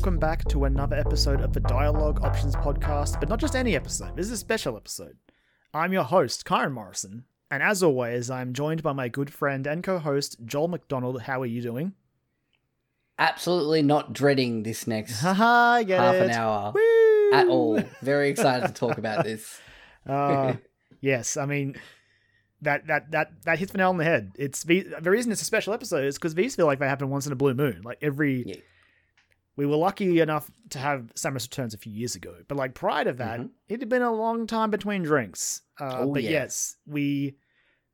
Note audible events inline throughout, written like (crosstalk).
welcome back to another episode of the Dialogue Options Podcast, but not just any episode. This is a special episode. I'm your host, Kyron Morrison, and as always, I'm joined by my good friend and co host, Joel McDonald. How are you doing? Absolutely not dreading this next (laughs) half it. an hour Woo! at all. Very excited to talk about this. (laughs) Uh, yes, I mean, that, that, that, that hits the nail on the head. It's the, the reason it's a special episode is because these feel like they happen once in a blue moon. Like every. Yeah. We were lucky enough to have Samus Returns a few years ago, but like prior to that, Mhm. it had been a long time between drinks. Uh, Oh, but yeah. yes, we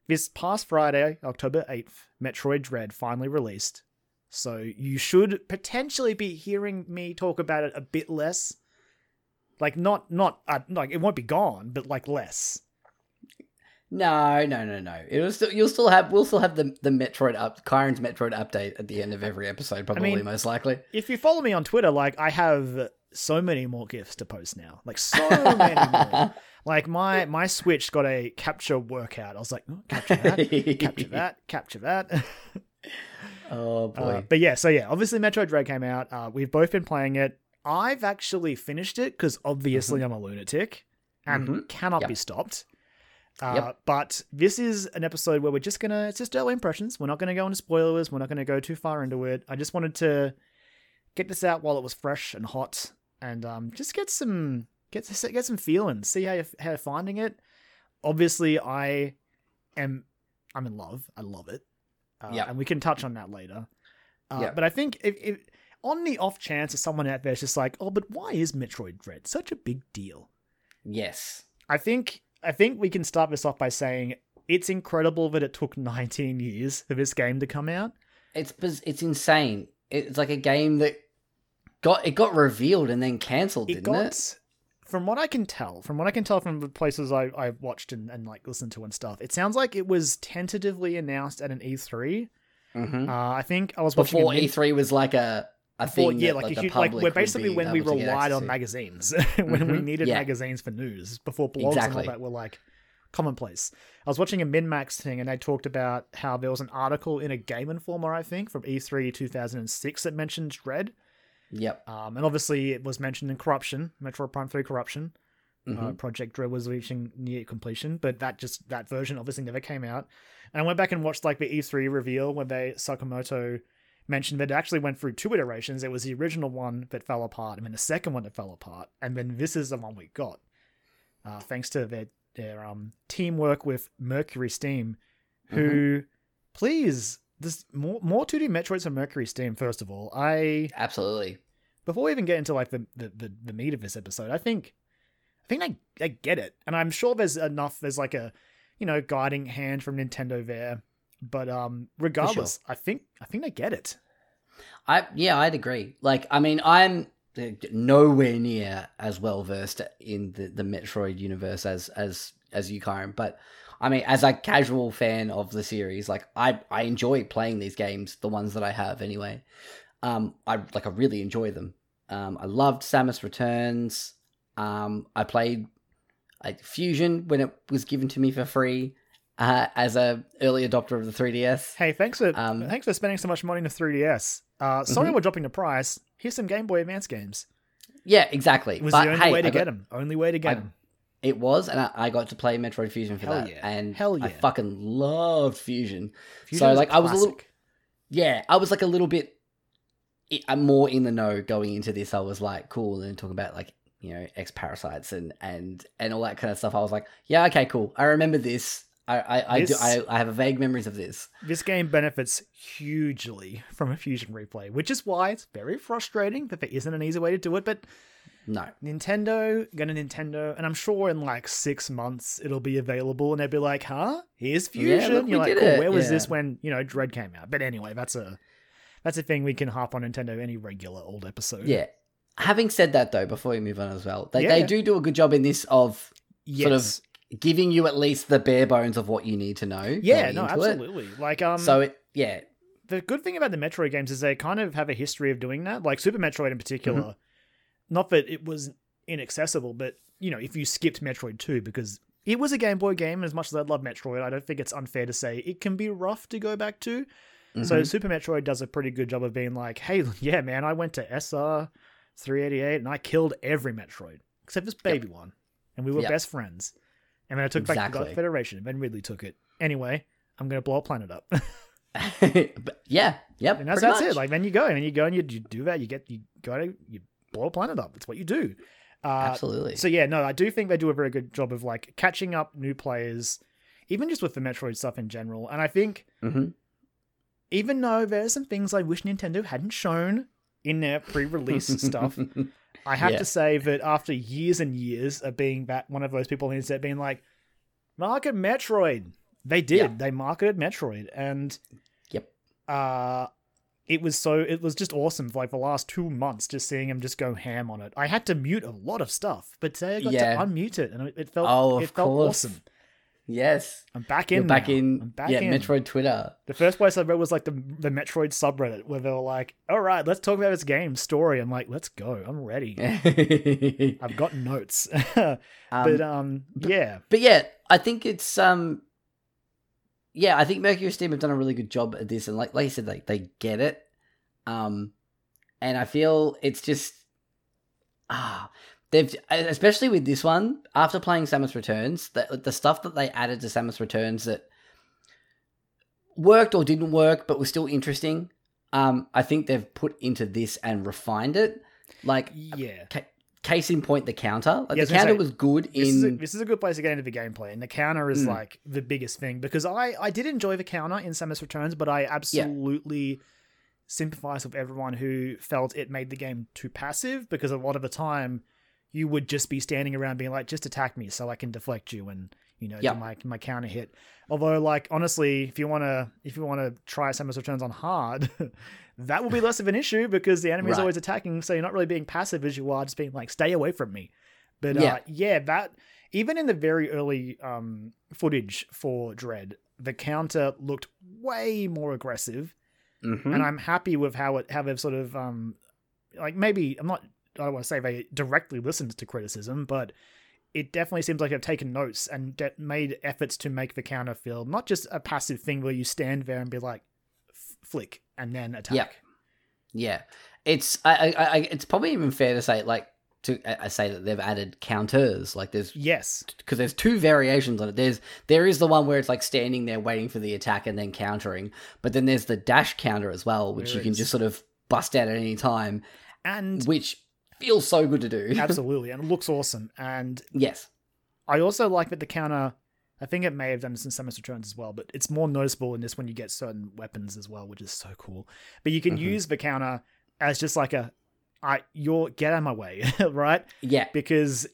this past Friday, October eighth, Metroid Dread finally released. So you should potentially be hearing me talk about it a bit less. Like not not uh, like it won't be gone, but like less. No, no, no, no. It'll still you'll still have we'll still have the the Metroid up Kyron's Metroid update at the end of every episode, probably mean- most likely. If you follow me on Twitter, like I have so many more gifts to post now. Like so many more. (laughs) Like my my Switch got a capture workout. I was like, oh, capture that, capture that, (laughs) capture that. (laughs) Oh boy. Uh, but yeah, so yeah, obviously Metroid Dread came out. Uh, we've both been playing it. I've actually finished it because obviously I'm a lunatic and Mhm. cannot Yep. be stopped. Uh, Yep. But this is an episode where we're just gonna it's just early impressions. We're not gonna go into spoilers. We're not gonna go too far into it. I just wanted to get this out while it was fresh and hot, and um, just get some get get some feelings. See how you're, how you're finding it. Obviously, I am I'm in love. I love it. Uh, Yep. and we can touch on that later. Uh, Yep. But I think if, if on the off chance that someone out there is just like, oh, but why is Metroid Dread such a big deal? yes. I think I think we can start this off by saying it's incredible that it took 19 years for this game to come out. It's it's insane. It's like a game that got it got revealed and then cancelled, didn't got, it? from what I can tell, from what I can tell from the places I, I've watched and, and like listened to and stuff, it sounds like it was tentatively announced at an E3. hmm Uh, I think I was watching Before E3 was like a a thing. yeah, that, like, the a huge, like we're basically when we able to get relied on magazines (laughs) when we Mhm, needed yeah. magazines for news before blogs and all that were like commonplace. I was watching a MinMax thing and they talked about how there was an article in a Game Informer, I think, from E E3 2006 that mentioned Dread. Yep. Um, and obviously it was mentioned in Corruption, Metroid Prime 3 Corruption. Uh, Mhm. Project Dread was reaching near completion, but that just that version obviously never came out. And I went back and watched like the E3 reveal when they Sakamoto mentioned that it actually went through two iterations. It was the original one that fell apart, and then the second one that fell apart, and then this is the one we got. Uh, thanks to their their um teamwork with Mercury Steam, who please this more more 2D Metroids from Mercury Steam. First of all, I Absolutely. before we even get into like the, the, the, the meat of this episode, I think I think I, I get it. And I'm sure there's enough there's like a you know, guiding hand from Nintendo there. But um regardless, I think I think I get it. I yeah, I'd agree. Like, I mean, I'm nowhere near as well versed in the, the Metroid universe as as as you, Kyron. But I mean, as a casual fan of the series, like I I enjoy playing these games, the ones that I have anyway. Um, I like I really enjoy them. Um, I loved Samus Returns. Um, I played like Fusion when it was given to me for free uh, as a early adopter of the 3DS. Hey, thanks for Um, thanks for spending so much money on the 3DS. Uh sorry Mhm. we're dropping the price. Here's some Game Boy Advance games. Yeah, exactly. It was but the only hey, way to got- get them. Only way to get I- them. It was, and I, I got to play Metroid Fusion for Hell that, yeah. and Hell yeah. I fucking loved Fusion. Fusion so, is like, I was a little, yeah, I was like a little bit, I'm more in the know going into this. I was like, cool, and talking about like you know X parasites and and and all that kind of stuff. I was like, yeah, okay, cool. I remember this. I I, I do. I, I have vague memories of this. This game benefits hugely from a fusion replay, which is why it's very frustrating that there isn't an easy way to do it. But No, Nintendo, gonna Nintendo, and I'm sure in like six months it'll be available, and they'll be like, "Huh? Here's Yeah, Fusion." look, You're we like, did "Cool." it, Where was yeah. this when you know Dread came out? But anyway, that's a that's a thing we can harp on Nintendo any regular old episode. yeah. Having said that, though, before we move on as well, they, Yeah. they do do a good job in this of yes. sort of giving you at least the bare bones of what you need to know. yeah, no, into it. absolutely. Like, um, so it, yeah, the good thing about the Metroid games is they kind of have a history of doing that. Like Super Metroid in particular, Mm-hmm. not that it was inaccessible, but you know, if you skipped Metroid 2 because it was a Game Boy game, as much as I love Metroid, I don't think it's unfair to say it can be rough to go back to. So Mhm. Super Metroid does a pretty good job of being like, hey, (laughs) yeah, man, I went to SR 388 and I killed every Metroid except this baby one, and we were Yep. best friends. And then I took back the Exactly. God Federation, and then Ridley took it. Anyway, I'm gonna blow a planet up, (laughs) (laughs) yeah, yep. and that's that's it. Like then you go, and then you go and you, you do that. You get you go to you blow a planet up. It's what you do. Uh, Absolutely. So yeah, no, I do think they do a very good job of like catching up new players, even just with the Metroid stuff in general. And I think hmm even though there's some things I wish Nintendo hadn't shown in their pre-release (laughs) stuff, I have Yeah. to say that after years and years of being that one of those people on the internet being like, market Metroid, they did. Yeah. They marketed Metroid, and Yep. uh, it was so it was just awesome for like the last two months, just seeing him just go ham on it. I had to mute a lot of stuff, but today I got Yeah. to unmute it, and it- felt Oh, it felt course. awesome. Yes. I'm back You're in. back now. in. I'm back yeah, in. Metroid Twitter. The first place I read was like the the Metroid subreddit where they were like, "All right, let's talk about this game story." I'm like, "Let's go. I'm ready. (laughs) I've got notes." (laughs) but Um, um, yeah, But yeah, I think it's um yeah, I think Mercury Steam have done a really good job at this and like like you said, like they get it. Um and I feel it's just ah they've especially with this one, after playing Samus Returns, the the stuff that they added to Samus Returns that worked or didn't work but was still interesting. Um, I think they've put into this and refined it. Like yeah. case in point, the counter. Like Yeah, the counter say, was good This, in is a, this is a good place to get into the gameplay, and the counter is Mm. like the biggest thing because I I did enjoy the counter in Samus Returns, but I absolutely sympathize with everyone who felt it made the game too passive because a lot of the time you would just be standing around being like, just attack me so I can deflect you and you know Yeah. do my my counter hit. Although, like honestly, if you wanna if you wanna try Samus Returns on hard, (laughs) that will be less of an issue because the enemy's Right. always attacking, so you're not really being passive as you are just being like, stay away from me. But Yeah. uh, yeah, that even in the very early um, footage for Dread, the counter looked way more aggressive, Mhm. and I'm happy with how it how they've sort of um, like maybe I'm not I don't want to say they directly listened to criticism, but it definitely seems like they've taken notes and de- made efforts to make the counter feel not just a passive thing where you stand there and be like flick and then attack. Yeah, yeah. it's I, I, I it's probably even fair to say like to I say that they've added counters like there's Yes, because there's two variations on it. There's there is the one where it's like standing there waiting for the attack and then countering, but then there's the dash counter as well, which There you can just sort of bust out at any time, and which feels so good to do. (laughs) absolutely, and it looks awesome. And yes, I also like that the counter. I think it may have done this in Samus Returns as well, but it's more noticeable in this when you get certain weapons as well, which is so cool. But you can Mhm. use the counter as just like a, I you're get out of my way, (laughs) right? yeah, Because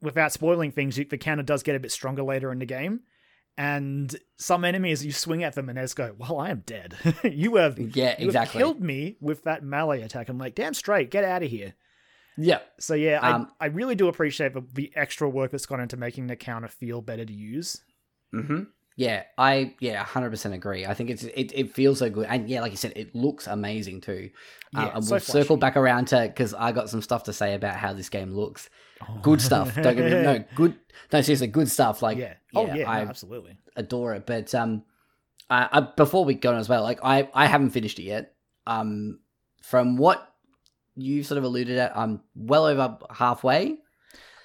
without spoiling things, the counter does get a bit stronger later in the game, and some enemies you swing at them and they just go, "Well, I am dead. (laughs) you have yeah, you have exactly. killed me with that melee attack." I'm like, "Damn straight, get out of here." Yeah, So yeah, Um, I, I really do appreciate the, the extra work that's gone into making the counter feel better to use. hmm Yeah, I yeah, hundred percent agree. I think it's it, it feels so good, and yeah, like you said, it looks amazing too. Uh, Yeah, and so we'll circle back around to because I got some stuff to say about how this game looks. Good stuff. Don't get me no (laughs) good. No, seriously, good stuff. Like yeah. Oh yeah, I no, absolutely. adore it. But um, I, I, before we go on as well, like I I haven't finished it yet. Um, from what you've sort of alluded at, I'm well over halfway.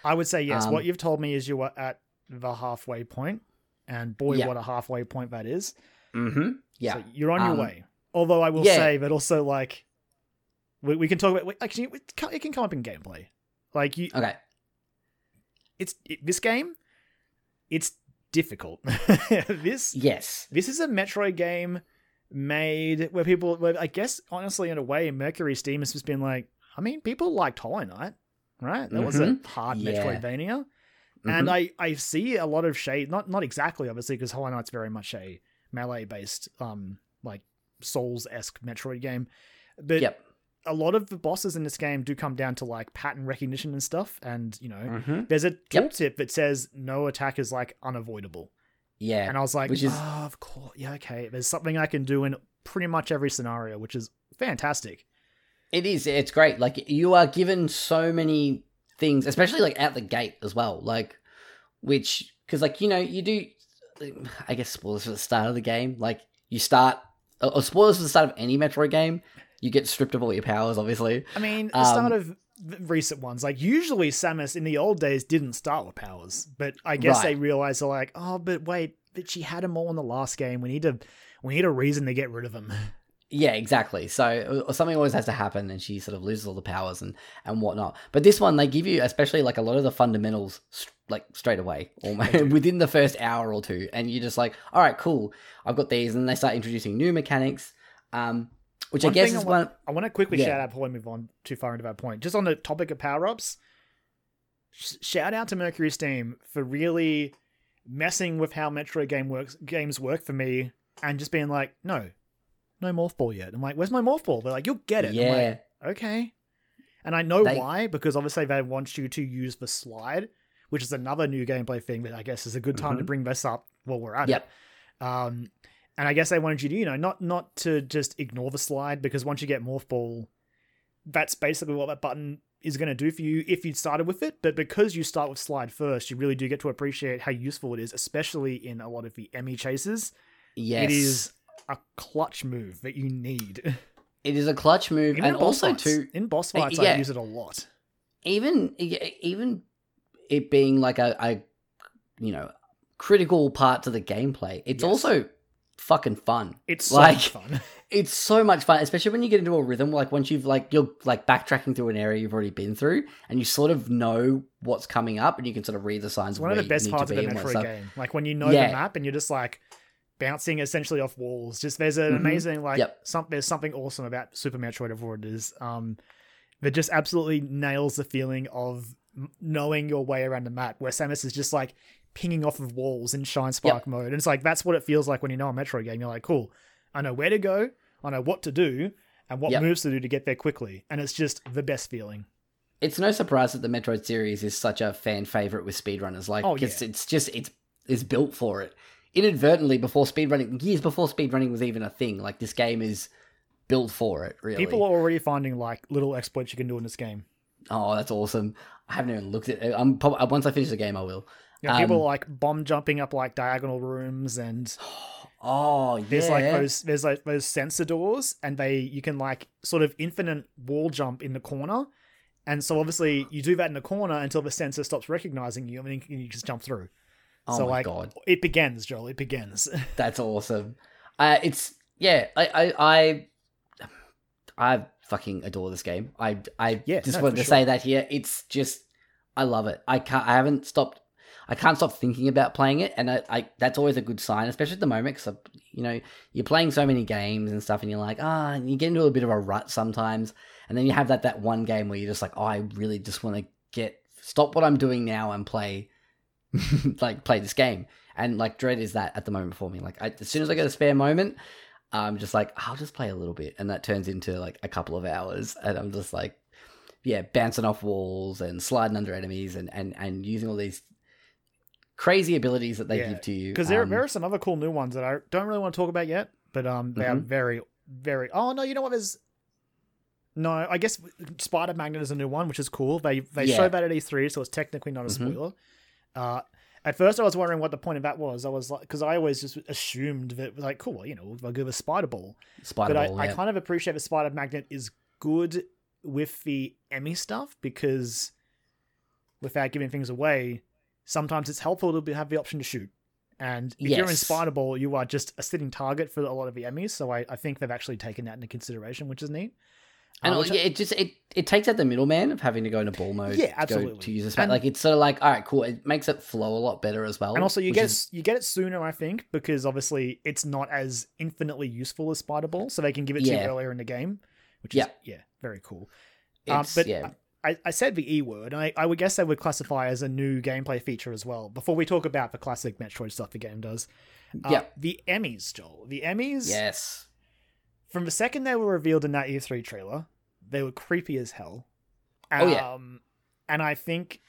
I would say yes. Um, what you've told me is you were at the halfway point, and boy, Yeah. what a halfway point that is. Mm-hmm. Yeah. So you're on Um, your way. Although I will yeah. say that also like we, we can talk about actually it can come up in gameplay. Like you, okay. it's it, this game. It's difficult. (laughs) this Yes. this is a Metroid game made where people, where I guess, honestly, in a way, Mercury Steam has just been like, I mean, people liked Hollow Knight, right? That was a hard Mm-hmm. Yeah. Metroidvania, and Mhm. I I see a lot of shade, not not exactly, obviously, because Hollow Knight's very much a melee based, um, like Souls esque Metroid game, but Yep. A lot of the bosses in this game do come down to like pattern recognition and stuff, and you know. Mm-hmm. There's a Yep. tooltip that says no attack is like unavoidable. Yeah. And I was like, Which is- oh, of course, yeah, okay. There's something I can do in pretty much every scenario, which is fantastic. It is. It's great. Like you are given so many things, especially like at the gate as well. Like, which because like you know you do, I guess spoilers for the start of the game. Like you start or or spoilers for the start of any Metroid game. You get stripped of all your powers, obviously. I mean, the start Um, of recent ones, like usually Samus in the old days didn't start with powers, but I guess Right. they realize they're like, oh, but wait, but she had them all in the last game. We need to, we need a reason to get rid of them. (laughs) Yeah, exactly. So uh, something always has to happen, and she sort of loses all the powers and and whatnot. But this one, they give you especially like a lot of the fundamentals like straight away, (laughs) almost within the first hour or two, and you're just like, all right, cool, I've got these, and they start introducing new mechanics, um, which One I guess is I wa- one. I want to quickly Yeah. shout out before we move on too far into that point. Just on the topic of power ups, sh- shout out to Mercury Steam for really messing with how Metroid game works games work for me, and just being like, no, no morph ball yet. I'm like, where's my morph ball? They're like, you'll get it. I'm like, Yeah, okay. And I know They- why, because obviously they want you to use the slide, which is another new gameplay thing that I guess is a good time to Mhm. bring this up while we're at Yep. it. Um, and I guess they wanted you to, you know, not not to just ignore the slide, because once you get Morph Ball, that's basically what that button is going to do for you if you started with it. But because you start with slide first, you really do get to appreciate how useful it is, especially in a lot of the Emmy chases. yes, It is a clutch move that you need. (laughs) It is a clutch move, Even and also fights. too, in boss Uh, fights, yeah. I use it a lot. even even it being like a, a you know critical part to the gameplay it's Yes. also fucking fun It's so Like- fun. (laughs) it's so much fun especially when you get into a rhythm like once you've like you're like backtracking through an area you've already been through and you sort of know what's coming up and you can sort of read the signs one of the best parts of the and all that Metroid game. Like when you know Yeah. the map and you're just like bouncing essentially off walls. Just there's an Mhm. amazing like Yep. some there's something awesome about Super Metroid of what it is. Um, that just absolutely nails the feeling of knowing your way around the map. Where Samus is just like pinging off of walls in Shine Spark mode, and it's like that's what it feels like when you know a Metroid game. You're like, cool, I know where to go, I know what to do, and what Yep. moves to do to get there quickly, and it's just the best feeling. it's no surprise that the metroid series is such a fan favorite with speedrunners like Oh, it's, yeah. it's just it's it's built for it inadvertently before speedrunning years before speedrunning was even a thing like this game is built for it really People are already finding like little exploits you can do in this game. Oh, that's awesome! I haven't even looked at it. I'm probably once I finish the game, I will. You know, people Um, are like bomb jumping up like diagonal rooms and (gasps) Oh, yeah. there's like those there's like those sensor doors and they you can like sort of infinite wall jump in the corner and so obviously you do that in the corner until the sensor stops recognizing you and then you just jump through oh so my like god, it begins joel it begins (laughs) that's awesome. Uh, it's yeah. I I I, I fucking adore this game. I I Yeah, just no, wanted to sure. say that here. It's just I love it. I can't. I haven't stopped. I can't stop thinking about playing it, and I, I that's always a good sign, especially at the moment, because you know you're playing so many games and stuff, and you're like, ah, and you get into a bit of a rut sometimes, and then you have that that one game where you're just like, oh, I really just want to get stop what I'm doing now and play, (laughs) like play this game, and like Dread is that at the moment for me. Like I, as soon as I get a spare moment, I'm just like, I'll just play a little bit, and that turns into like a couple of hours, and I'm just like, yeah, bouncing off walls and sliding under enemies, and and and using all these crazy abilities that they Yeah, give to you. because there, Um, there are some other cool new ones that i don't really want to talk about yet but um they are Mhm. very very oh no you know what there's no i guess spider magnet is a new one which is cool they they Yeah. showed that at e3 so it's technically not a Mhm. spoiler uh at first i was wondering what the point of that was i was like because i always just assumed that like cool you know they'll give a spider ball Spider but Ball. I, I yeah. kind of appreciate the spider magnet is good with the Emmy stuff because without giving things away, sometimes it's helpful to have the option to shoot. And if you're in Spider Ball, you are just a sitting target for a lot of the Emmys. So I, I think they've actually taken that into consideration, which is neat. And Uh, which I- it just it, it takes out the middleman of having to go into ball mode. Yeah, to go absolutely. To use a. And- like it's sort of like all right, cool. It makes it flow a lot better as well. and also you get is- it, you get it sooner, I think, because obviously it's not as infinitely useful as Spider Ball, so they can give it to Yeah. you earlier in the game, which Yeah. is yeah, very cool. Um, it's, but yeah, I, I said the E word, and I, I would guess they would classify as a new gameplay feature as well. Before we talk about the classic Metroid stuff the game does, uh, Yeah. the Emmys, Joel, the Emmys. yes, From the second they were revealed in that E3 trailer, they were creepy as hell. Oh, yeah. Um, and I think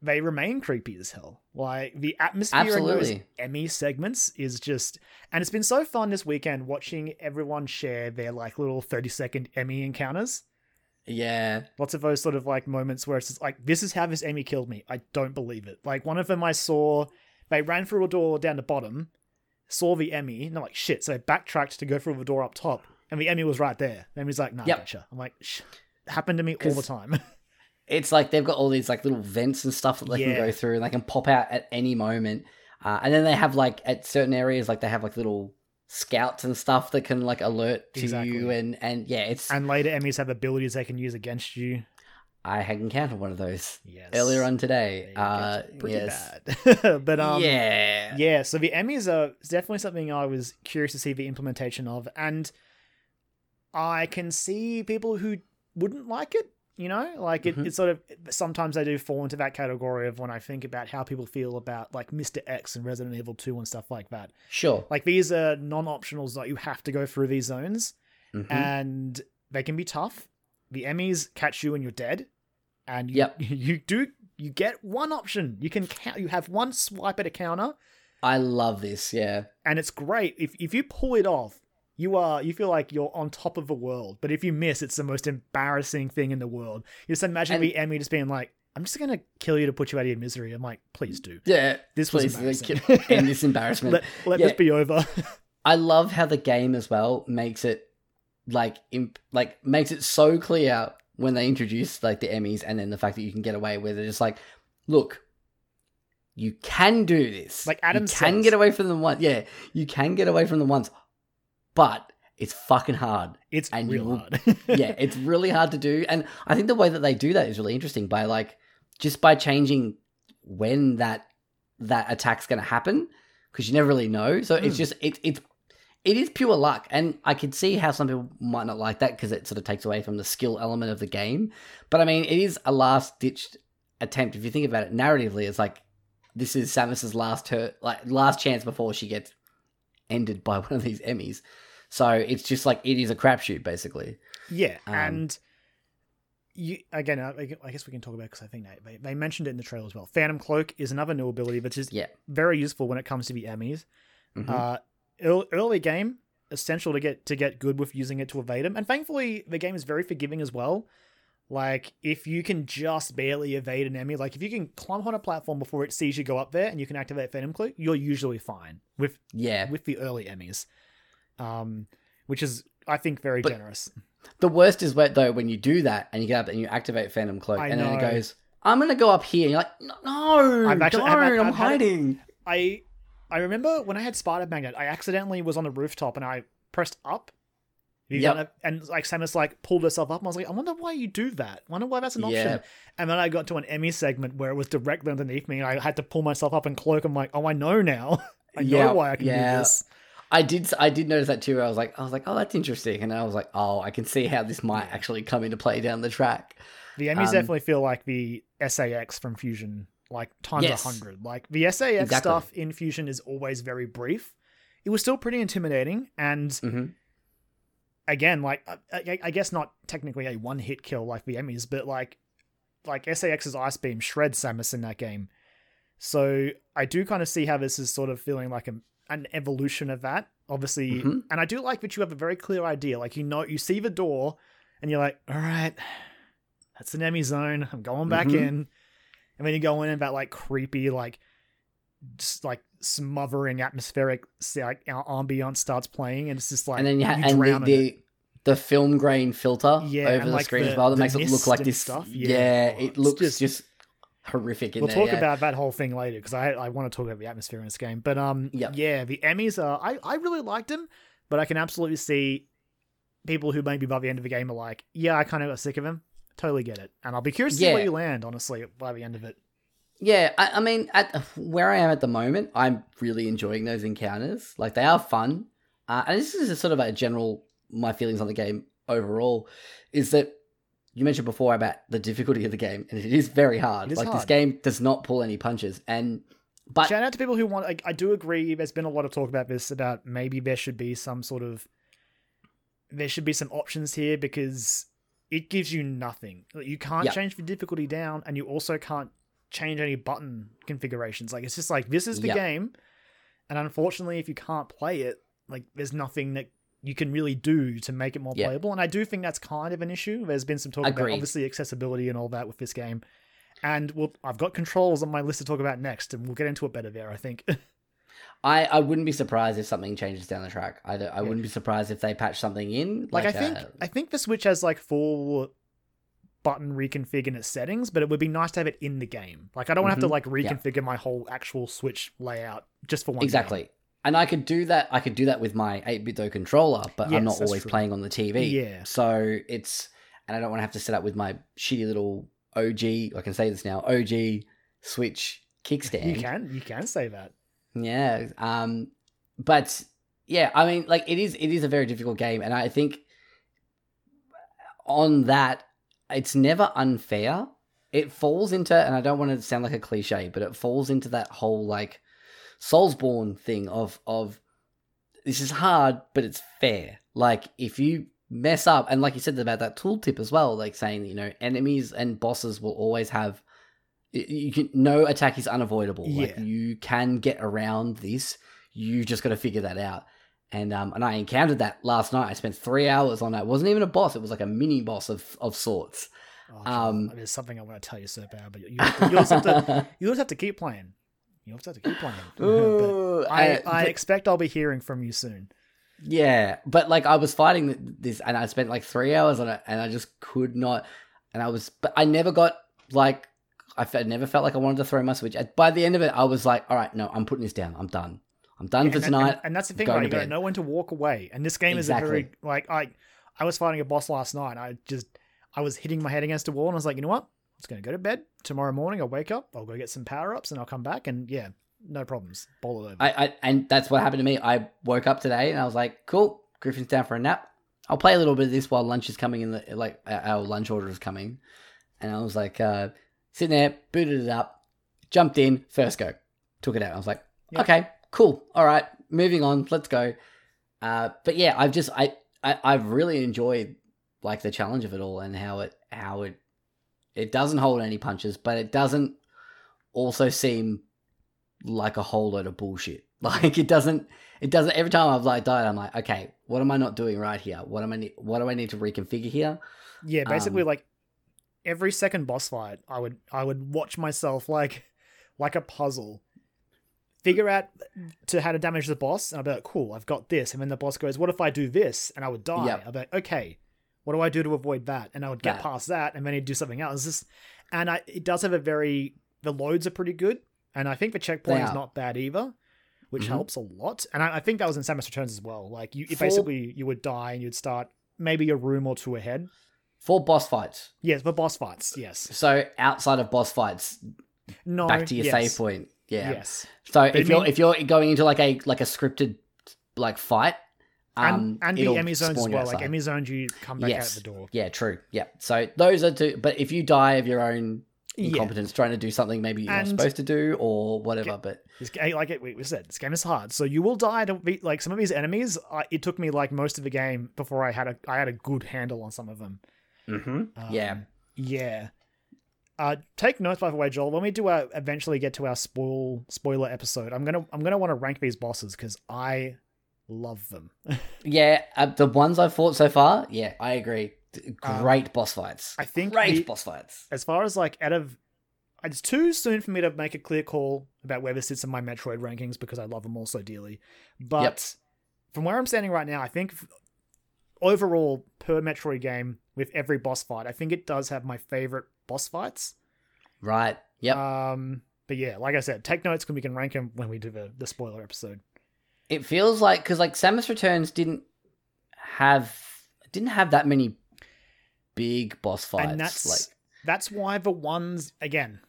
they remain creepy as hell. Like the atmosphere in those Emmy segments is just, and it's been so fun this weekend watching everyone share their like little thirty second Emmy encounters yeah, lots of those sort of like moments where it's just like this is how this Emmy killed me. I don't believe it. Like one of them I saw, they ran through a door down the bottom, saw the Emmy, and they're like, shit. So they backtracked to go through the door up top, and the Emmy was right there. The Emmy's like, nah, Yep. gotcha. I'm like, Shh. happened to me all the time. (laughs) it's like they've got all these like little vents and stuff that they Yeah. can go through and they can pop out at any moment uh, and then they have like at certain areas like they have like little scouts and stuff that can like alert to Exactly. you and and yeah it's and later Emmys have abilities they can use against you. i had encountered one of those Yes. earlier on today uh pretty yes bad. (laughs) but um, yeah yeah. So the Emmys are definitely something I was curious to see the implementation of, and I can see people who wouldn't like it. You know, like it, Mhm. it's sort of sometimes I do fall into that category of when I think about how people feel about like Mr. X and Resident Evil 2 and stuff like that. sure Like these are non-optionals that you have to go through these zones, Mhm. and they can be tough. The Emmys catch you and you're dead, and you, Yep. (laughs) you do you get one option. You can count. You have one swipe at a counter, i love this yeah and it's great. If if you pull it off, you are you feel like you're on top of the world. But if you miss, it's the most embarrassing thing in the world. You just imagine And- the Emmy just being like, "I'm just gonna kill you to put you out of your misery." I'm like, please do. yeah This was please like, embarrassing. (laughs) end this (laughs) embarrassment Let let Yeah. this be over. (laughs) I love how the game as well makes it like imp- like makes it so clear when they introduce like the Emmys and then the fact that you can get away with it. It's like, look, you can do this. Like Adam you can says. get away from them once. Yeah, you can get away from them once, but it's fucking hard. It's And real hard. (laughs) yeah, it's really hard to do, and I think the way that they do that is really interesting by like just by changing when that that attack's going to happen because you never really know. So it's Mm. just it it's it is pure luck, and I can see how some people might not like that because it sort of takes away from the skill element of the game. But I mean, it is a last ditch attempt. If you think about it narratively, it's like this is Samus's last her like last chance before she gets ended by (laughs) one of these Emmys. So it's just like it is a crapshoot basically. Yeah, Um, and you again. I I guess we can talk about because I think they, they mentioned it in the trailer as well. Phantom Cloak is another new ability, which is Yeah. very useful when it comes to the Emmys. Mhm. Uh, early game, essential to get to get good with using it to evade them, and thankfully the game is very forgiving as well. Like if you can just barely evade an enemy, like if you can climb on a platform before it sees you go up there and you can activate Phantom Cloak, you're usually fine with yeah. with the early Emmys, um, which is I think very But- generous. The worst is where though when you do that and you get up and you activate Phantom Cloak I and then it goes, I'm gonna go up here. And you're like, no, I've actually- don't. I'm had it- hiding. I I remember when I had Spider Magnet, I accidentally was on the rooftop and I pressed up. Yep. and like Samus like pulled herself up and I was like, I wonder why you do that. I wonder why that's an option. Yeah. And then I got to an Emmy segment where it was directly underneath me and I had to pull myself up and cloak. I'm like, oh I know now. (laughs) I know why I can yeah. do this. I did. I did notice that too. I was like, I was like, oh, that's interesting. And I was like, oh, I can see how this might actually come into play down the track. The Emmys Um, definitely feel like the SA-X from Fusion, like times a Yes. hundred. Like the SA-X Exactly. stuff in Fusion is always very brief. It was still pretty intimidating, and hmm again, like I, I, I guess not technically a one hit kill like the Emmys, but like like SA-X's Ice Beam shreds Samus in that game. So I do kind of see how this is sort of feeling like a, an evolution of that. Obviously, Mhm. and I do like that you have a very clear idea. Like you know, you see the door, and you're like, all right, that's an Emmy zone. I'm going back Mhm. in, and then you go in and that like creepy like just like smothering atmospheric like ambiance starts playing, and it's just like and then you, ha- and the, drown in it. the the film grain filter Yeah, over the like, screen the- as well that makes it look like this stuff. Yeah, Yeah. it It's looks just- just, horrific in we'll there. talk yeah. about that whole thing later because I I want to talk about the atmosphere in this game. But um, Yep. yeah, the Emmys are I I really liked them, but I can absolutely see people who maybe by the end of the game are like, yeah, I kind of got sick of him. Totally get it, and I'll be curious to see where you land. Honestly, by the end of it, Yeah, I, I mean, at where I am at the moment, I'm really enjoying those encounters. Like they are fun, uh, and this is sort of a general my feelings on the game overall. Is that you mentioned before about the difficulty of the game, and it is very hard. Is like this game does not pull any punches, and but shout out to people who want. Like, I do agree. There's been a lot of talk about this about maybe there should be some sort of there should be some options here because it gives you nothing. Like, You can't Yeah. change the difficulty down, and you also can't change any button configurations. Like it's just like this is the Yeah. game, and unfortunately, if you can't play it, like there's nothing that you can really do to make it more Yeah. playable. And I do think that's kind of an issue. There's been some talk about obviously accessibility and all that with this game. And we'll, I've got controls on my list to talk about next, and we'll get into it better there. I think. (laughs) I, I wouldn't be surprised if something changes down the track. I, I wouldn't be surprised if they patch something in. Like, I think uh, I think the Switch has like full button reconfig in its settings, but it would be nice to have it in the game. Like I don't want to have to Mhm. like Yeah. reconfigure my whole actual Switch layout just for one. game. And I could do that. I could do that with my 8BitDo controller, but Yes, I'm not always true. playing on the TV. Yeah. So it's and I don't want to have to set up with my shitty little OG. I can say this now. OG Switch kickstand. You can you can say that. Yeah. Um but yeah, I mean like it is it is a very difficult game and I think on that it's never unfair. It falls into and I don't want to sound like a cliche, but it falls into that whole like Soulsborne thing of of this is hard, but it's fair. Like if you mess up and like you said about that tooltip as well, like saying, you know, enemies and bosses will always have you can no attack is unavoidable. Like you can get around this. You just got to figure that out. And um and I encountered that last night. I spent three hours on that. It wasn't even a boss. It was like a mini boss of of sorts. Oh, Um, there's something I want to tell you so bad, but you, you, just have to (laughs) you just have to keep playing. You have to keep playing. (laughs) Ooh, I, uh, I expect I'll be hearing from you soon. Yeah, but like I was fighting this, and I spent like three hours on it, and I just could not. And I was, but I never got like I fe- never felt like I wanted to throw my switch. By the end of it, I was like, all right, no, I'm putting this down. I'm done. I'm done Yeah, for and, tonight. and, and that's the thing, right? You know when to walk away. And this game is a very like I I was fighting a boss last night. I just I was hitting my head against a wall, and I was like, you know what? Just gonna go to bed. Tomorrow morning, I'll wake up. I'll go get some power ups, and I'll come back. And yeah, no problems. Bowl it over. I, I and that's what happened to me. I woke up today and I was like, cool, Griffin's down for a nap. I'll play a little bit of this while lunch is coming in. The like our our lunch order is coming, and I was like, uh, sitting there, booted it up, jumped in, first go, took it out. I was like, Yep. okay, cool, all right, moving on, let's go. Uh, but yeah, I've just I, I I've really enjoyed like the challenge of it all and how it how it it doesn't hold any punches, but it doesn't also seem like a whole load of bullshit. (laughs) Like it doesn't it doesn't every time I've like died, I'm like, okay, what am I not doing right here? What am I ne- what do I need to reconfigure here? Yeah, basically Um, like every second boss fight, I would I would watch myself like (laughs) like a puzzle. Figure out to how to damage the boss, and I'd be like, cool, I've got this. And then the boss goes, What if I do this? And I would die. Yep. I'd be like, okay, what do I do to avoid that? And I would get That. past that, and then he'd do something else. Just, and I, it does have a very the loads are pretty good, and I think the checkpoint is not bad either, which Mhm. helps a lot. And I, I think that was in Samus Returns as well. Like you, For- basically you would die and you'd start maybe a room or two ahead. For boss fights. Yes, but boss fights, yes. So outside of boss fights, No, back to your yes. save point. Yeah. Yes, So I if you're mean- if you're going into like a like a scripted like fight, um, and and the Emmy zones as well. Like. Emmy zones, you come back Yes. out the door. Yeah, true. Yeah. So those are two. But if you die of your own Yeah, incompetence trying to do something maybe you're not supposed to do or whatever, but this game, like it, we said, this game is hard. So you will die to beat like some of these enemies. I, it took me like most of the game before I had a I had a good handle on some of them. Mhm. yeah. Um, yeah. Uh, take notes by the way, Joel. When we do our eventually get to our spoil spoiler episode, I'm gonna I'm gonna want to rank these bosses because I love them. (laughs) Yeah, uh, the ones I've fought so far, yeah, I agree. Um, Great boss fights. I think Great the- boss fights. as far as like out of it's too soon for me to make a clear call about where this sits in my Metroid rankings because I love them all so dearly. But Yep. from where I'm standing right now, I think overall per Metroid game with every boss fight, I think it does have my favorite boss fights. Right. Yep. Um, but yeah, like I said, take notes because we can rank them when we do the, the spoiler episode. It feels like because like Samus Returns didn't have didn't have that many big boss fights. and that's like that's why the ones again.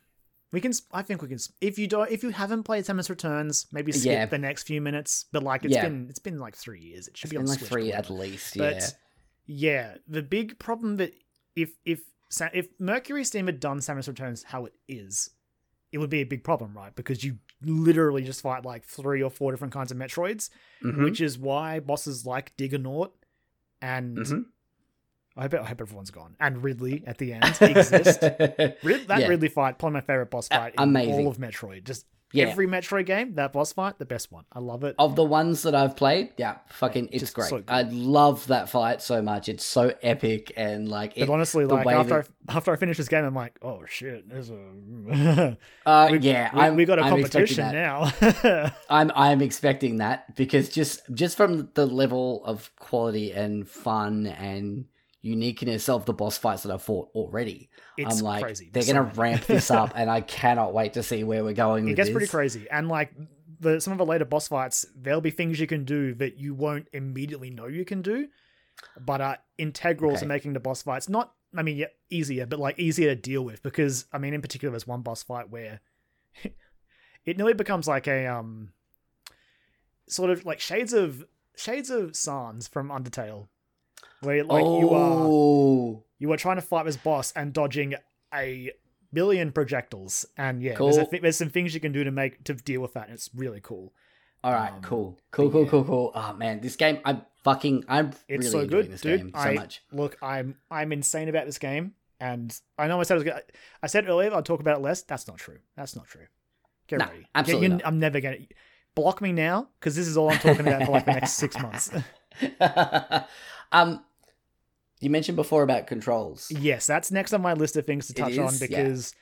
We can. I think we can. If you don't, if you haven't played Samus Returns, maybe skip Yeah. the next few minutes. But like, it's Yeah. been it's been like three years. It should it's be been on like Switch three at least. But yeah. yeah, the big problem that if if if Mercury Steam had done Samus Returns how it is, it would be a big problem, right? Because you literally just fight like three or four different kinds of Metroids, Mhm. which is why bosses like Diggernaut and Mhm. I hope I hope everyone's gone and Ridley at the end (laughs) exist. Rid- that Yeah. Ridley fight, probably my favorite boss fight in all of Metroid. Just Yeah. every Metroid game, that boss fight, the best one. I love it. of the ones that I've played, yeah, fucking, it's just great. so. I love that fight so much. It's so epic and like, But it, honestly, like after that- I, after I finish this game, I'm like, oh shit, there's a (laughs) uh, we, yeah, we, we got a I'm competition now. (laughs) I'm I'm expecting that because just just from the level of quality and fun and uniqueness of the boss fights that I've fought already, it's I'm like crazy. they're So gonna ramp this up, and I cannot wait to see where we're going. it gets this. pretty crazy, and like the some of the later boss fights, there'll be things you can do that you won't immediately know you can do, but are integral Okay. to making the boss fights not. I mean, yeah, easier, but like easier to deal with because I mean, in particular, there's one boss fight where (laughs) it nearly becomes like a um, sort of like shades of shades of Sans from Undertale, where like you are oh, you are trying to fight this boss and dodging a billion projectiles. And yeah there's, a th- there's some things you can do to make to deal with that and it's really cool. All right, Um, cool, cool, cool, yeah. cool, cool. Oh man, this game, I'm fucking, I'm it's really so enjoying good this dude. game so I, much. look i'm i'm insane about this game and i know i said i was gonna i said earlier i'll talk about it less. That's not true. That's not true. Get No, ready. Get- absolutely not. i'm never gonna block me now because this is all i'm talking about for like the next six months. (laughs) Um, you mentioned before about controls. Yes, that's next on my list of things to touch on is, yeah. because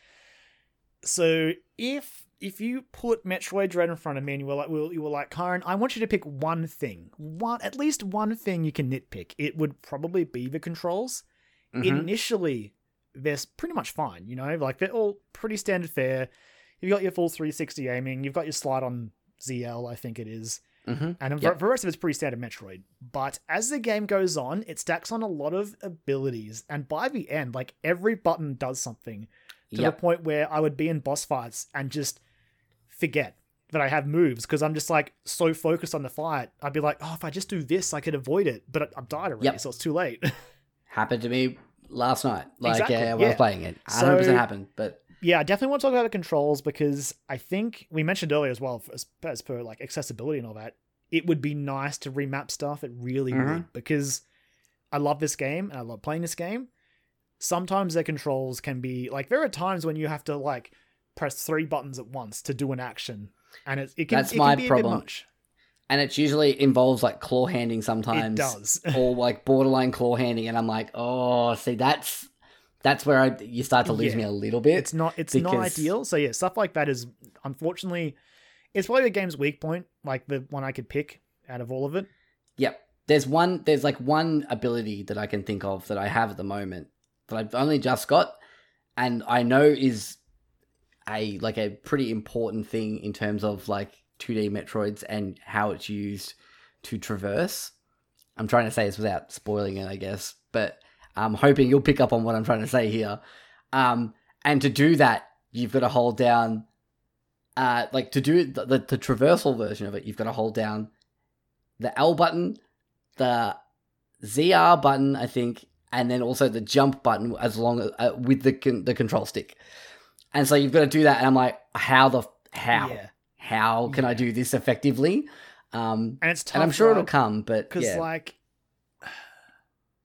so if if you put Metroid Dread in front of me and you were like well, you were like, Kyron, I want you to pick one thing. One at least one thing you can nitpick. It would probably be the controls. Mhm. Initially, they're pretty much fine, you know, like they're all pretty standard fare. You've got your full 360 aiming, you've got your slide on ZL, I think it is. Mhm. And Yep. for the rest of it's pretty standard Metroid. But as the game goes on, it stacks on a lot of abilities. And by the end, like every button does something to Yep. the point where I would be in boss fights and just forget that I have moves because I'm just like so focused on the fight. I'd be like, oh, if I just do this, I could avoid it. But I've died already, Yep. so it's too late. (laughs) happened to me last night. Like, Exactly, yeah, I was playing it, 100 percent So- happened. But yeah, I definitely want to talk about the controls because I think we mentioned earlier as well, as, as per like accessibility and all that, it would be nice to remap stuff. It really Mhm. would because I love this game and I love playing this game. Sometimes their controls can be like there are times when you have to like press three buttons at once to do an action, and it, it can, That's it my can be a problem. bit much. and it usually involves like claw handing sometimes. It does. (laughs) or like borderline claw handing, and I'm like, oh, see, that's that's where I, you start to lose Yeah. me a little bit. it's not it's not ideal. So yeah, stuff like that is unfortunately it's probably the game's weak point, like the one I could pick out of all of it. Yep. There's one. There's like one ability that I can think of that I have at the moment that I've only just got, and I know is a like a pretty important thing in terms of like 2D Metroids and how it's used to traverse. I'm trying to say this without spoiling it, I guess, but I'm hoping you'll pick up on what I'm trying to say here. Um, and to do that, you've got to hold down, uh, like to do the, the, the traversal version of it, you've got to hold down the L button, the ZR button, I think, and then also the jump button as long as uh, with the con- the control stick. And so you've got to do that, and I'm like, how the how Yeah. how can I do this effectively? Um, And it's tough. and I'm sure right? it'll come, but because yeah, like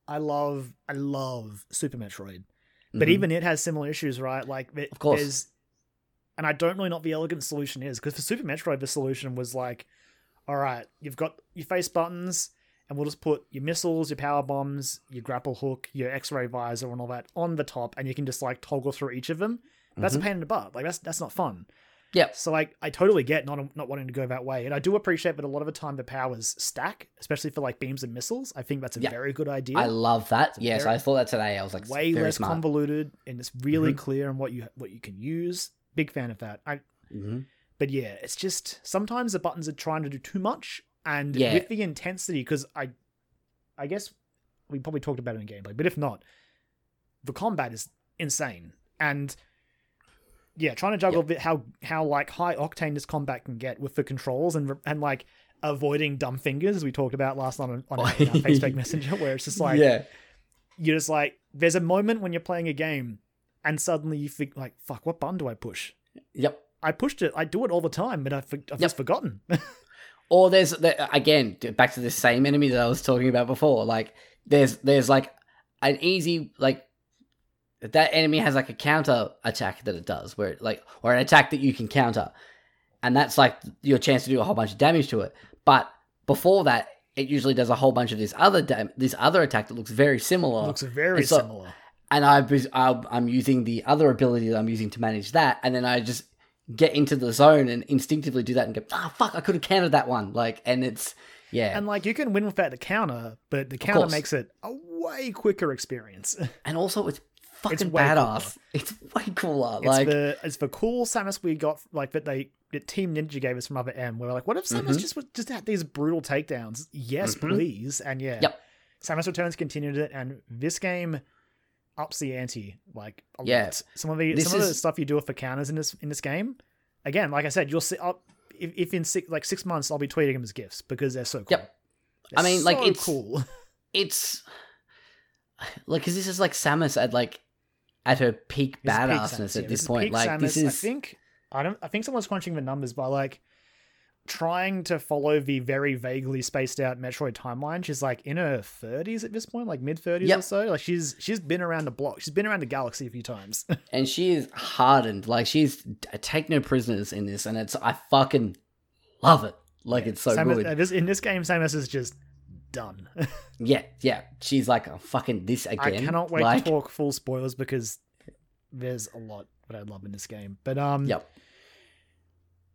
I love I love Super Metroid, but Mhm. even it has similar issues, right? Like it, Of course. there's, and I don't really know what the elegant solution is because for Super Metroid the solution was like, all right, you've got your face buttons, and we'll just put your missiles, your power bombs, your grapple hook, your X-ray visor, and all that on the top, and you can just like toggle through each of them. That's Mhm. a pain in the butt. Like that's that's not fun. Yep. So like I totally get not not wanting to go that way, and I do appreciate that a lot of the time the powers stack, especially for like beams and missiles. I think that's a Yeah. very good idea. I love that. Yes, very- I thought that today. I was like, Way less smart. convoluted, and it's really Mhm. clear on what you what you can use. Big fan of that. I Mhm. but yeah, it's just sometimes the buttons are trying to do too much, and Yeah. with the intensity, because I, I guess we probably talked about it in gameplay, but if not, the combat is insane, and yeah, trying to juggle the, how how like high octane this combat can get with the controls and and like avoiding dumb fingers as we talked about last night on, on our, (laughs) Facebook Messenger, where it's just like yeah, you're just like there's a moment when you're playing a game, and suddenly you think like fuck, what button do I push? yep. I pushed it. I do it all the time, but I've, I've just forgotten. (laughs) Or there's the, again back to the same enemy that I was talking about before. Like there's there's like an easy like that enemy has like a counter attack that it does where it like or an attack that you can counter. and that's like your chance to do a whole bunch of damage to it. But before that, it usually does a whole bunch of this other dam- this other attack that looks very similar. It looks very And so- similar. and I, I'm using the other ability that I'm using to manage that, and then I just get into the zone and instinctively do that and go, ah, fuck, I could have countered that one. Like, and it's yeah, And like you can win without the counter, but the counter makes it a way quicker experience. (laughs) and also it's fucking way badass. (laughs) It's way cooler. It's like, the it's the cool Samus we got like that they that Team Ninja gave us from Other M. We're like, what if Samus Mhm. just just had these brutal takedowns? Yes, Mhm. please. And yeah, Yep. Samus Returns continued it, and this game ups the ante like a Yeah. lot. Some of the This some of the stuff you do for counters in this in this game, again, like I said, you'll see. I'll, if, if in six, like six months, I'll be tweeting them as gifts because they're so cool. Yep. I They're mean, like, it's- cool. (laughs) it's (sighs) like because this is like Samus at like at her peak This is peak badassness at yeah. this is point. Like this is I think I don't. I think someone's crunching the numbers by like trying to follow the very vaguely spaced out Metroid timeline. She's like in her thirties at this point, like mid thirties Yep. or so. Like she's she's been around the block. She's been around the galaxy a few times. (laughs) and she is hardened. Like she's take no prisoners in this, and it's I fucking love it. Like it's so Samus, good. uh, this, in this game, Samus is just done. Yeah, yeah. She's like oh, fucking this again. I cannot wait like, to talk full spoilers because there's a lot that I love in this game. But um, Yep.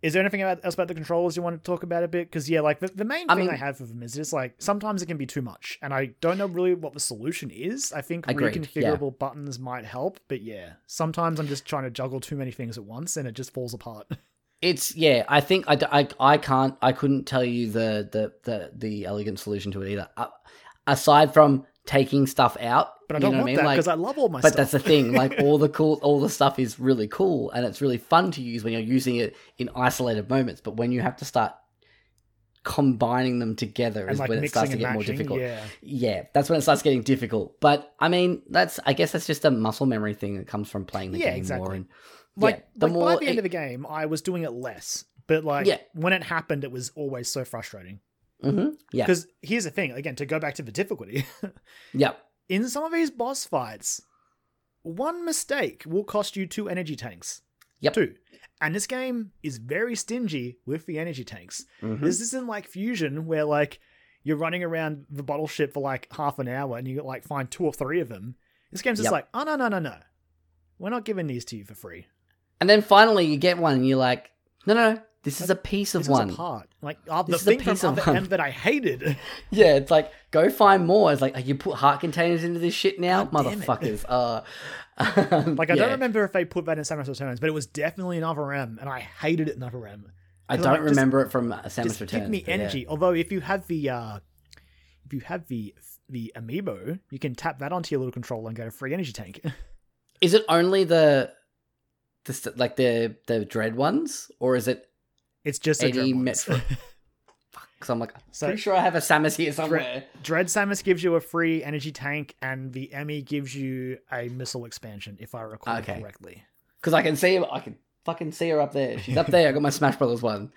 Is there anything about, else about the controls you want to talk about a bit? Because yeah, like the, the main I thing mean- I have for them is just like sometimes it can be too much, and I don't know really what the solution is. I think Agreed, reconfigurable buttons might help, but yeah, sometimes I'm just trying to juggle too many things at once, and it just falls apart. (laughs) It's yeah. I think I, I, I can't. I couldn't tell you the the the, the elegant solution to it either. Uh, aside from taking stuff out, But I don't know want what I mean? that Like, because I love all my stuff. but stuff. that's the thing (laughs) like all the cool all the stuff is really cool and it's really fun to use when you're using it in isolated moments but when you have to start combining them together and is like when it starts to get more difficult Yeah, yeah that's when it starts getting difficult but i mean that's i guess that's just a muscle memory thing that comes from playing the Yeah, game exactly. more and like, yeah, the like more by the end it- of the game, I was doing it less. But like Yeah. when it happened, it was always so frustrating. Mhm, yeah Because here's the thing, again, to go back to the difficulty, (laughs) yeah in some of these boss fights, one mistake will cost you two energy tanks. Yep. Two. And this game is very stingy with the energy tanks. mhm. This isn't like Fusion where like you're running around the bottle ship for like half an hour and you like find two or three of them. This game's just Yep. like, oh no no no no. We're not giving these to you for free. And then finally you get one and you're like no no no this is a piece of This one is a part. Like uh, the This is a thing from piece of one. end that I hated. (laughs) (laughs) Yeah, it's like go find more. It's like oh, you put heart containers into this shit now, God motherfuckers. (laughs) Uh, Like I yeah. don't remember if they put that in Samus Returns, but it was definitely in Other M, and I hated it in Other M. I don't like, just- remember it from uh, Samus just Returns. give me but yeah. energy. Although if you have the uh if you have the the amiibo, you can tap that onto your little controller and get a free energy tank. Is it only the, the st- like the the dread ones, or is it? it's just a Any Dread. Metro- Because (laughs) I'm like, I'm So- pretty sure I have a Samus here somewhere. Dread Samus gives you a free energy tank, and the Emmy gives you a missile expansion, if I recall Okay. correctly. Because I can see, her- I can fucking see her up there. She's up there. I got my (laughs) Smash Brothers one.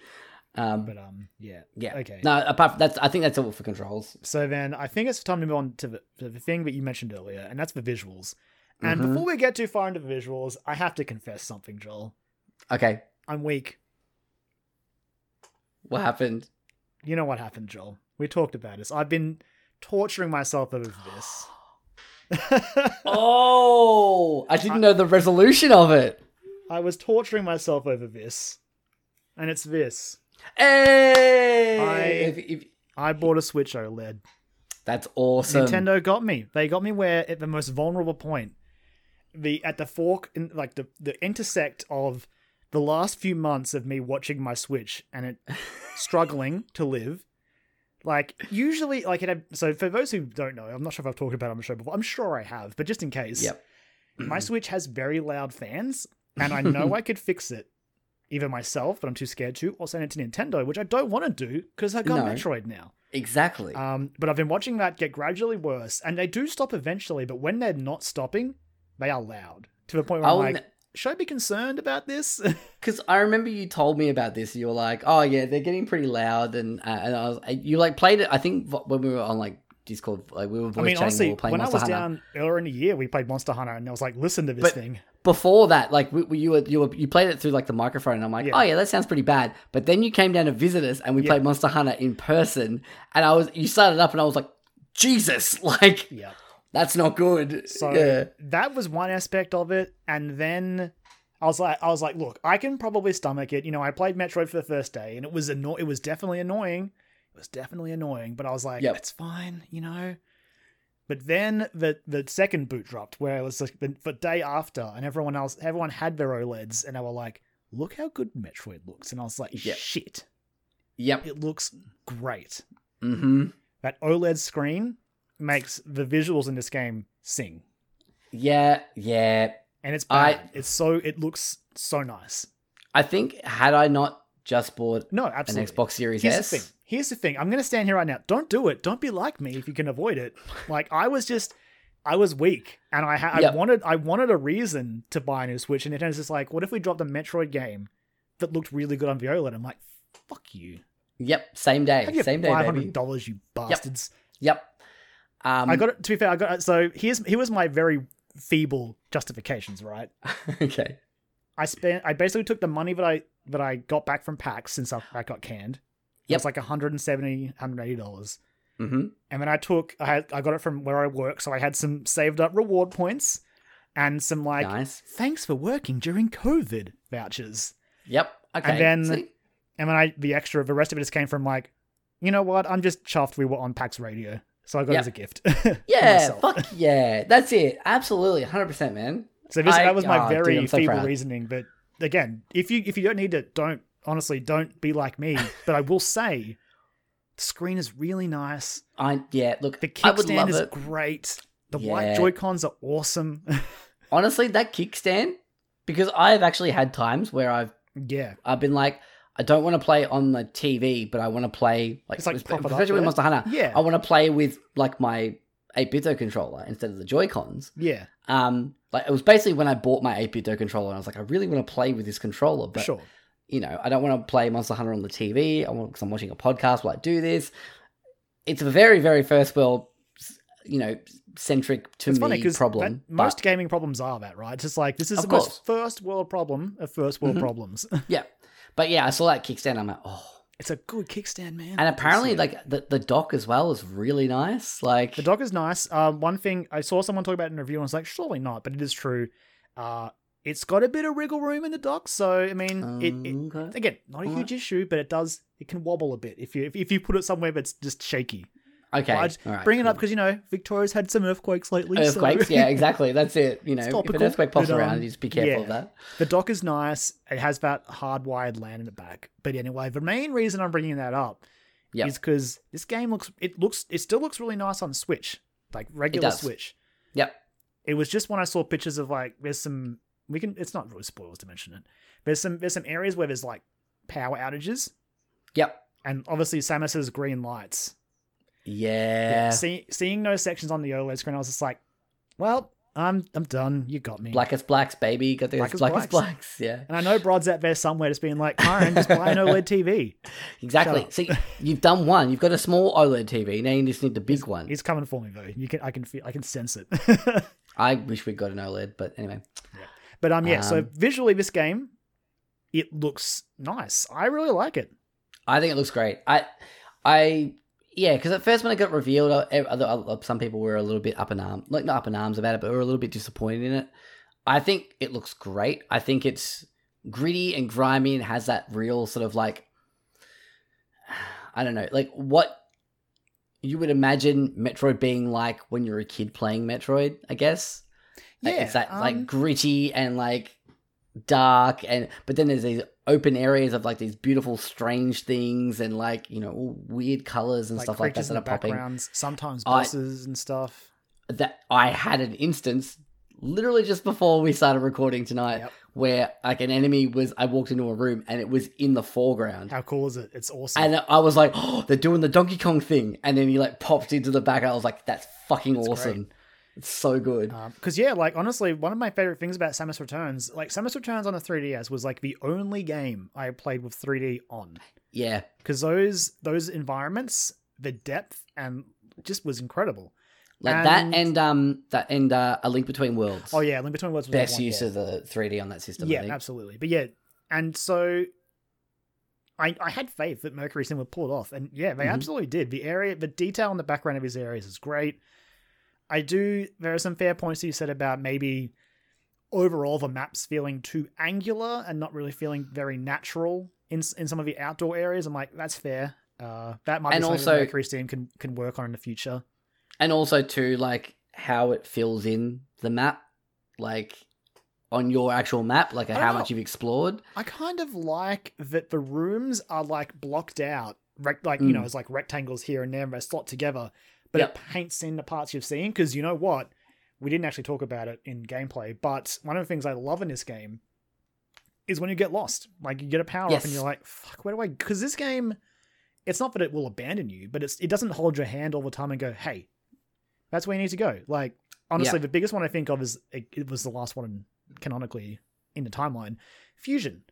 Um, But um, yeah. yeah. okay. No, apart from that's, I think that's all for controls. So then I think it's time to move on to the, to the thing that you mentioned earlier, and that's the visuals. And Mhm. before we get too far into the visuals, I have to confess something, Joel. Okay, I'm weak. what happened? You know what happened, Joel. We talked about this. I've been torturing myself over this. (laughs) Oh, I didn't know the resolution of it. I was torturing myself over this. And it's this. Hey, I- If- if- I bought a Switch OLED. that's awesome. Nintendo got me. They got me where at the most vulnerable point, the at the fork in like the the intersect of the last few months of me watching my Switch and it (laughs) struggling to live. Like usually, like it. Had, so for those who don't know, I'm not sure if I've talked about it on the show before. I'm sure I have, but just in case, Yep. my (clears throat) Switch has very loud fans, and I know I could fix it, either myself, but I'm too scared to, or send it to Nintendo, which I don't want to do because I got No. Metroid now. Exactly. Um, but I've been watching that get gradually worse, and they do stop eventually. But when they're not stopping, they are loud to the point where I'm I'll like, should I be concerned about this? (laughs) Because I remember you told me about this. You were like, "Oh yeah, they're getting pretty loud," and uh, and I was you like played it. I think v- when we were on like Discord, like we were voice I mean, chatting, honestly, we were playing when I was Hunter. down earlier in the year, we played Monster Hunter, and I was like, listen to this But- thing. before that, like we, we, you were you were you played it through like the microphone, and I'm like, Yeah. oh yeah, that sounds pretty bad. But then you came down to visit us, and we Yeah. played Monster Hunter in person, and I was you started up, and I was like, Jesus, (laughs) like Yeah. That's not good. So yeah, that was one aspect of it, and then I was like, I was like, look, I can probably stomach it. You know, I played Metroid for the first day, and it was anno- It was definitely annoying. It was definitely annoying, but I was like, Yep. it's fine, you know. But then the the second boot dropped, where it was like the, the day after, and everyone else, everyone had their OLEDs, and they were like, look how good Metroid looks, and I was like, Yep. shit, yep, it looks great. mm-hmm. That OLED screen makes the visuals in this game sing. yeah, yeah. and it's I- It's so it looks so nice. I think had I not just bought No, an absolutely. Xbox Series Here's S, the thing. Here's the thing. I'm gonna stand here right now. Don't do it. Don't be like me if you can avoid it. Like I was just, I was weak, and I had, Yep. I wanted, I wanted a reason to buy a new Switch, and Nintendo's just like, what if we dropped a Metroid game that looked really good on the OLED? I'm like, fuck you. yep, same day, same day, five baby. hundred dollars, you bastards. Yep. Um, I got it. To be fair, I got it. So here's here was my very feeble justifications. Right. (laughs) okay. I spent I basically took the money that I that I got back from PAX since I, I got canned. Yep. It was like 170 180 dollars. Mm-hmm. And then I took I had I got it from where I work, so I had some saved up reward points and some like nice. thanks for working during COVID vouchers. Yep. Okay. And then- See? And then I the extra the rest of it just came from like, you know what, I'm just chuffed we were on PAX radio. So I got it Yep. as a gift. (laughs) Yeah, fuck yeah. That's it. Absolutely, 100%, man. So this, I- that was my oh, very I'm so feeble proud. reasoning. But again, if you if you don't need it, don't honestly don't be like me. (laughs) but I will say, the screen is really nice. I yeah, look, The kickstand is it. great. The white Yeah. Joy Cons are awesome. (laughs) Honestly, that kickstand because I've actually had times where I've yeah, I've been like I don't want to play on the TV, but I want to play like, It's like prop it up especially with. Monster Hunter. yeah, I want to play with like my 8-bit controller instead of the Joy-Cons. yeah, Um like it was basically when I bought my 8-bit controller and I was like I really want to play with this controller, but sure. you know, I don't want to play Monster Hunter on the TV. I want because I'm watching a podcast while I do this. It's a very, very first world, you know, centric to It's me funny problem. most gaming problems are that, right? It's just like this is the most first world problem of first world Mhm. problems. (laughs) yeah, but yeah, I saw that kickstand. I'm like, oh, it's a good kickstand, man. and apparently, like the the dock as well is really nice. Like, The dock is nice. Uh, one thing I saw someone talk about in a review, and I was like, surely not, but it is true. Uh, it's got a bit of wriggle room in the dock, so I mean, it, it okay. again not a huge issue, but it does it can wobble a bit if you if, if you put it somewhere that's just shaky. Okay, I just right, bring it up because you know Victoria's had some earthquakes lately. so- Earthquakes, yeah, (laughs) exactly. That's it. You know, if an earthquake pops but, um, around, you just be careful yeah. of that. the dock is nice. It has that hardwired LAN in the back. But anyway, the main reason I'm bringing that up Yep. is because this game looks it looks it still looks really nice on Switch, like regular. Switch. Yep. it was just when I saw pictures of like there's some we can it's not really spoilers to mention it. There's some there's some areas where there's like power outages Yep. and obviously Samus's green lights. Yeah. See, seeing those sections on the OLED screen, I was just like, well, I'm I'm done. You got me. Blackest blacks, baby. Got the Black as blackest blacks. blacks. Yeah. and I know Brod's out there somewhere just being like, Kyron, just buy an (laughs) OLED TV. Exactly. See, (laughs) you've done one. You've got a small OLED TV. Now you just need the big one. He's coming for me though. You can I can feel I can sense it. (laughs) I wish we'd got an OLED, but anyway. Yeah. but um yeah, so Um, visually this game, it looks nice. I really like it. I think it looks great. I, I, yeah, because at first when it got revealed, ev- other, other, some people were a little bit up in arms, like not up in arms about it, but were a little bit disappointed in it. I think it looks great. I think it's gritty and grimy and has that real sort of like, (sighs) I don't know, like what you would imagine Metroid being like when you're a kid playing Metroid. I guess. Like, Yeah, it's that um, like gritty and like dark and but then there's these open areas of like these beautiful strange things and like you know weird colors and like stuff like that that are popping sometimes I- bosses and stuff. that i had an instance literally just before we started recording tonight Yep. where like an enemy was i walked into a room and it was in the foreground How cool is it? It's awesome. and I was like, oh, (gasps) they're doing the Donkey Kong thing. And then he like popped into the back. I was like, that's fucking It's awesome. It's so good. Because yeah, like honestly, one of my favorite things about Samus Returns, like Samus Returns on the 3DS, was like the only game I played with 3D on. yeah. Because those those environments, the depth and just was incredible. Like And- that and um that and uh, a link between worlds. Oh yeah, Link Between Worlds was the best one, use yeah. of the 3D on that system. I yeah, absolutely. But yeah, and so I I had faith that Mercury Steam would pull it off, and yeah, they Mhm. absolutely did. The area, the detail in the background of his areas is great. I do. There are some fair points you said about maybe overall the maps feeling too angular and not really feeling very natural in in some of the outdoor areas. I'm like, that's fair. Uh, that might be And something also- that Mercury Steam can can work on in the future. And also too, like how it fills in the map, like on your actual map, like how much you've explored. I kind of like that the rooms are like blocked out, like you know, Mm. it's like rectangles here and there, and they slot together. But Yep. it paints in the parts you've seen because you know what? We didn't actually talk about it in gameplay, but one of the things I love in this game is when you get lost. Like you get a power up and you're like, "Fuck, where do I?" Because this game, it's not that it will abandon you, but it's it doesn't hold your hand all the time and go, "Hey, that's where you need to go." Like honestly, the biggest one I think of is it, it was the last one canonically in the timeline. Fusion.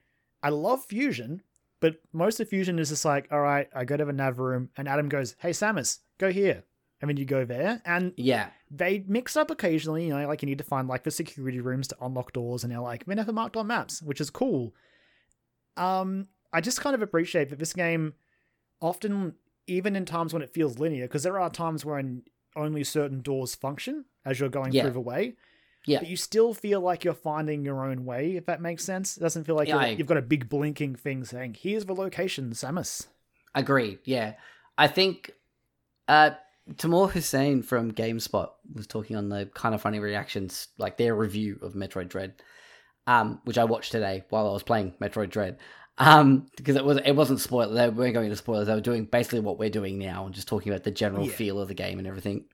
I love Fusion, but most of Fusion is just like, all right, I go to the nav room, and Adam goes, "Hey, Samus, go here," and then you go there, and Yeah, they mix up occasionally. You know, like you need to find like the security rooms to unlock doors, and they're like they're never marked on maps, which is cool. Um, I just kind of appreciate that this game often, even in times when it feels linear, because there are times when only certain doors function as you're going Yeah. through the way. Yeah. But you still feel like you're finding your own way, if that makes sense. It doesn't feel like Yeah, I- you've got a big blinking thing saying, "Here's the location, Samus." agreed. Yeah, I think uh, Tamoor Hussain from GameSpot was talking on the kind of funny reactions, like their review of Metroid Dread, um, which I watched today while I was playing Metroid Dread. Um, because it was it wasn't spoiled. They weren't going into spoilers. They were doing basically what we're doing now and just talking about the general Yeah. feel of the game and everything.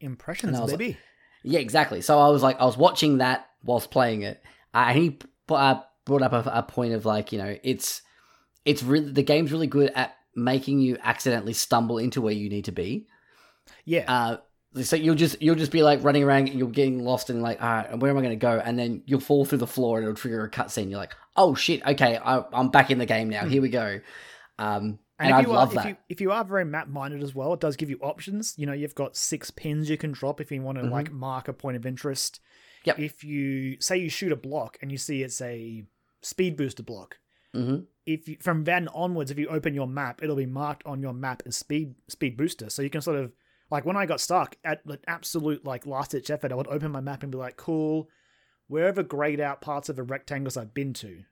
Impressions, And like- Yeah, exactly. So I was like, I was watching that whilst playing it, uh, and he uh, brought up a, a point of like, you know, it's it's really the game's really good at making you accidentally stumble into where you need to be. Yeah, Uh, so you'll just you'll just be like running around, and you're getting lost and like, all right, where am I going to go? And then you'll fall through the floor and it'll trigger a cutscene. You're like, oh shit, okay, I, I'm back in the game now. Here we go. Um, and, And, I if you love are, that. If you, if you are very map minded as well, it does give you options. You know, you've got six pins you can drop if you want to Mhm. like mark a point of interest. Yep. If you say you shoot a block and you see it's a speed booster block, hmm if you, from then onwards, if you open your map, it'll be marked on your map as speed speed booster. So you can sort of like when I got stuck at an absolute like last ditch effort, I would open my map and be like, cool, where are grayed out parts of the rectangles I've been to?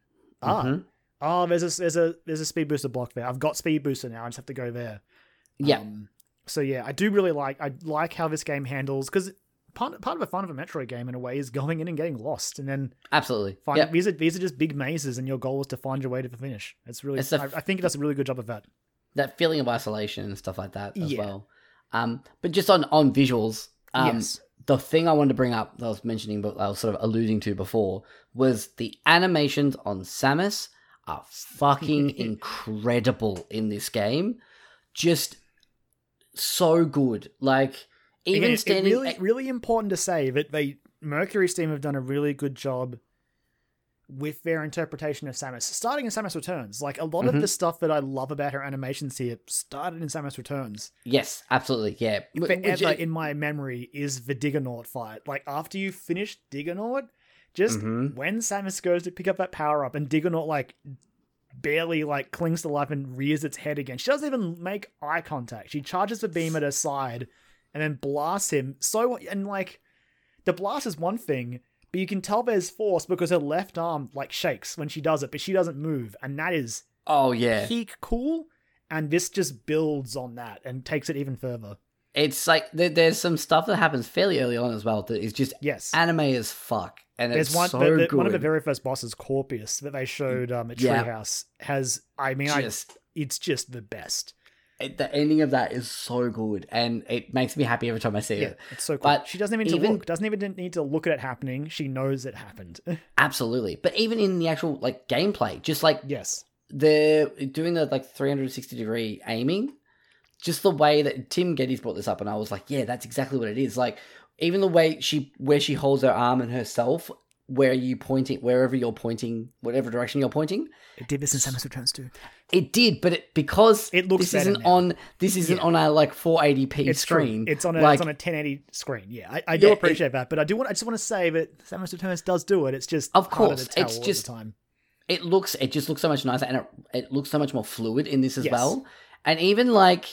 Ah, Mhm. oh, there's a there's a there's a speed booster block there. I've got speed booster now. I just have to go there. Yeah. Um, so yeah, I do really like I like how this game handles because part part of the fun of a Metroid game in a way is going in and getting lost and then Absolutely. find Yeah. these are these are just big mazes and your goal is to find your way to the finish. It's really It's a I, I think it does a really good job of that. that feeling of isolation and stuff like that as Yeah. well. Um, but just on on visuals, um, yes. the thing I wanted to bring up that I was mentioning, but I was sort of alluding to before, was the animations on Samus are fucking (laughs) incredible in this game. Just so good. Like even it- standing, it really really important to say that they Mercury Steam have done a really good job with their interpretation of Samus. Starting in Samus Returns, like a lot Mhm. of the stuff that I love about her animations here started in Samus Returns. yes, absolutely, yeah. Forever which- in my memory is the Diggernaut fight. Like after you finish Diggernaut, just Mhm. when Samus goes to pick up that power up and Diggernaut like barely like clings to life and rears its head again. She doesn't even make eye contact. She charges the beam at her side and then blasts him. So and like the blast is one thing, but you can tell there's force because her left arm like shakes when she does it, but she doesn't move, and that is oh yeah, peak cool. And this just builds on that and takes it even further. it's like there, there's some stuff that happens fairly early on as well that is just Yes. anime as fuck, and There's it's one so the, the- good. one of the very first bosses, Corpius, that they showed um, at Yeah. Treehouse has. I mean, I it's just the best. It- the ending of that is so good, and it makes me happy every time I see Yeah, it. it's so cool. But she doesn't even need even- to look. Doesn't even need to look at it happening. She knows it happened. (laughs) Absolutely, but even in the actual like gameplay, just like yes. they're doing the like 360 degree aiming, just the way that Tim Gettys brought this up, and I was like, yeah, that's exactly what it is. Like even the way she where she holds her arm and herself where you pointing wherever you're pointing, whatever direction you're pointing. It did this in Samus Returns too. It did, but it because It looks this isn't now. on this isn't Yeah. on a like 480p It's screen. True. It's on a like, it's on a 1080 screen. Yeah, I, I do Yeah, it- appreciate that, but I do want I just want to say that Samus Returns does do it. It's just Of course, it's just- time. it looks it just looks so much nicer and it, it looks so much more fluid in this as Yes. well and even like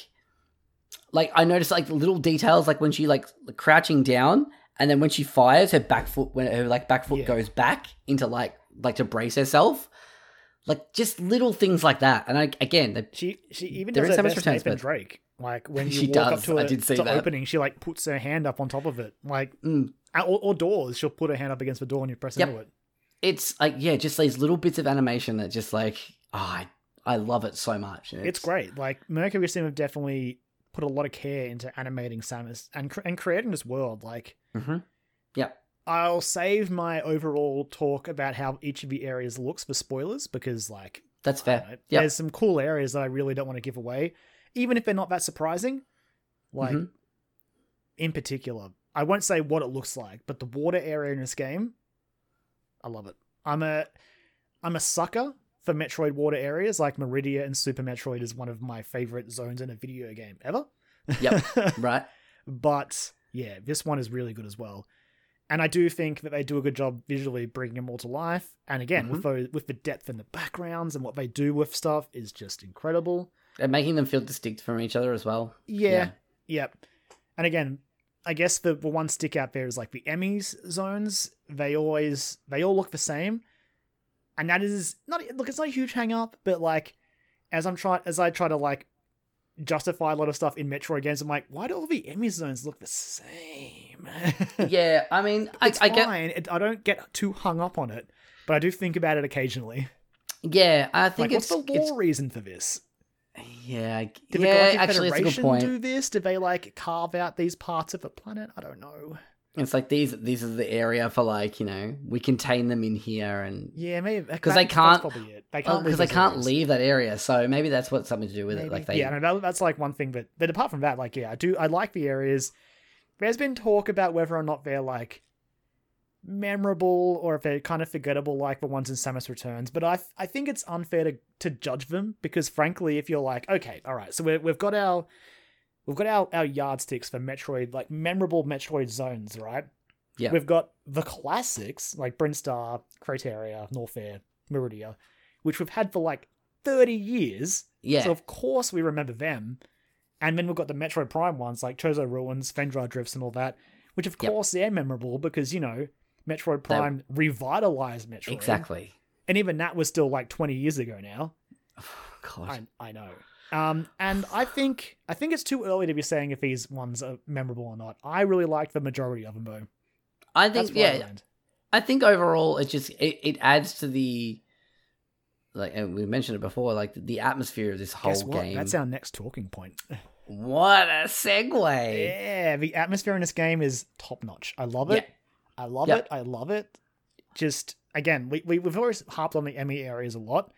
like i noticed like the little details like when she like crouching down and then when she fires her back foot when her like back foot Yeah. goes back into like like to brace herself like just little things like that and i again She she even does in her Samus best Returns, Nathan but- Drake. Like when (laughs) you She walk up does, to I a did see to that. opening, she like puts her hand up on top of it. Like mm, or, or doors, she'll put her hand up against the door and you press Yep. into it. it's like yeah just these little bits of animation that just like oh, I, I love it so much and It's, great. Like Mercury Steam have definitely put a lot of care into animating Samus and and creating this world. Like hmm yep I'll save my overall talk about how each of the areas looks for spoilers because like that's fair know, Yep. there's some cool areas that I really don't want to give away, even if they're not that surprising. Like Mhm. in particular, I won't say what it looks like, but the water area in this game, I love it. I'm a I'm a sucker for Metroid water areas. Like Maridia and Super Metroid is one of my favorite zones in a video game ever. Yep. (laughs) right but yeah, this one is really good as well. And I do think that they do a good job visually bringing them all to life. And again, with Mm-hmm. those, with the depth in the backgrounds and what they do with stuff is just incredible. and making them feel distinct from each other as well Yeah, Yeah. yep. And again, I guess the, the one stick out there is like the Emmys zones. They always they all look the same, and that is not look. It's not a huge hang up, but like as I'm trying as I try to like justify a lot of stuff in Metroid games, I'm like, why do all the Emmy zones look the same? (laughs) yeah i mean I, it's I get fine. It, I don't get too hung up on it, but I do think about it occasionally. Yeah, I think Like, it's, what's the law it's reason for this? yeah, I- Did yeah. the Galactic Actually, it's a good Federation point. do this? Did they like carve out these parts of the planet? I don't know. It's like these. These are the area for like you know we contain them in here and Yeah, maybe 'Cause they can't- That's probably it. They oh, can't because leave they can't areas. leave that area, so maybe that's what something to do with it. Like they, yeah, no, that, that's like one thing. But but apart from that, like yeah, I do. I like the areas. There's been talk about whether or not they're like memorable or if they're kind of forgettable, like the ones in Samus Returns. But I I think it's unfair to to judge them because frankly, if you're like, okay, all right, so we're, we've got our we've got our our yardsticks for Metroid, like memorable Metroid zones, right? Yeah. We've got the classics like Brinstar, Crateria, Norfair, Maridia, which we've had for like 30 years. yeah, So of course we remember them. And then we've got the Metroid Prime ones like Chozo Ruins, Phendrana Drifts, and all that, which of Yep. course they're memorable because you know Metroid Prime revitalized Metroid. exactly. And even that was still like 20 years ago now. (sighs) God, I I know. Um, and I think I think it's too early to be saying if these ones are memorable or not. I really like the majority of them though. I think I yeah, land. I think overall it just it, it adds to the like and we mentioned it before, like the atmosphere of this whole game. That's our next talking point. (laughs) What a segue! Yeah, the atmosphere in this game is top notch. I love it. I love Yep. it. I love it. Just again, we, we we've always harped on the Emmy areas a lot,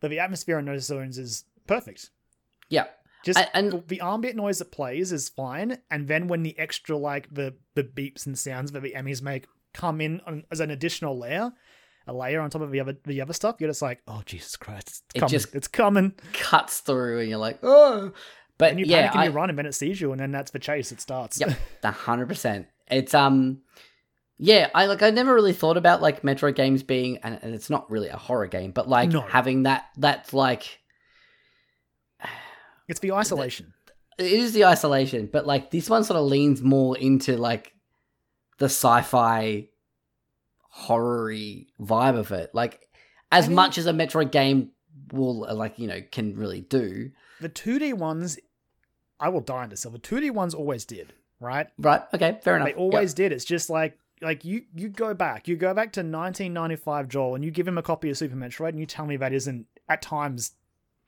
but the atmosphere in those zones is perfect. Yeah, Just I- and- the, ambient noise that plays is fine, and then when the extra like the the beeps and sounds that the Emmys make come in on, as an additional layer, a layer on top of the other the other stuff, you're just like, oh Jesus Christ, it's It coming, just- it's coming, cuts through and you're like, oh. But and you yeah, panic and I, you run, and then it sees you, and then that's the chase. It starts. Yep, (laughs) the hundred percent. It's um, yeah. I like. I never really thought about like Metro games being, and, and it's not really a horror game, but like No. having that. That's like it's the isolation. it is the isolation, but like this one sort of leans more into like the sci-fi horror-y vibe of it. Like as I mean- much as a Metroid game will uh, like you know can really do. the 2D ones, I will die on this. The 2D ones always did, right? Right? Okay, fair enough. They always did. It's just like like you you go back, you go back to 1995 Joel, and you give him a copy of Super Metroid, and you tell me that isn't at times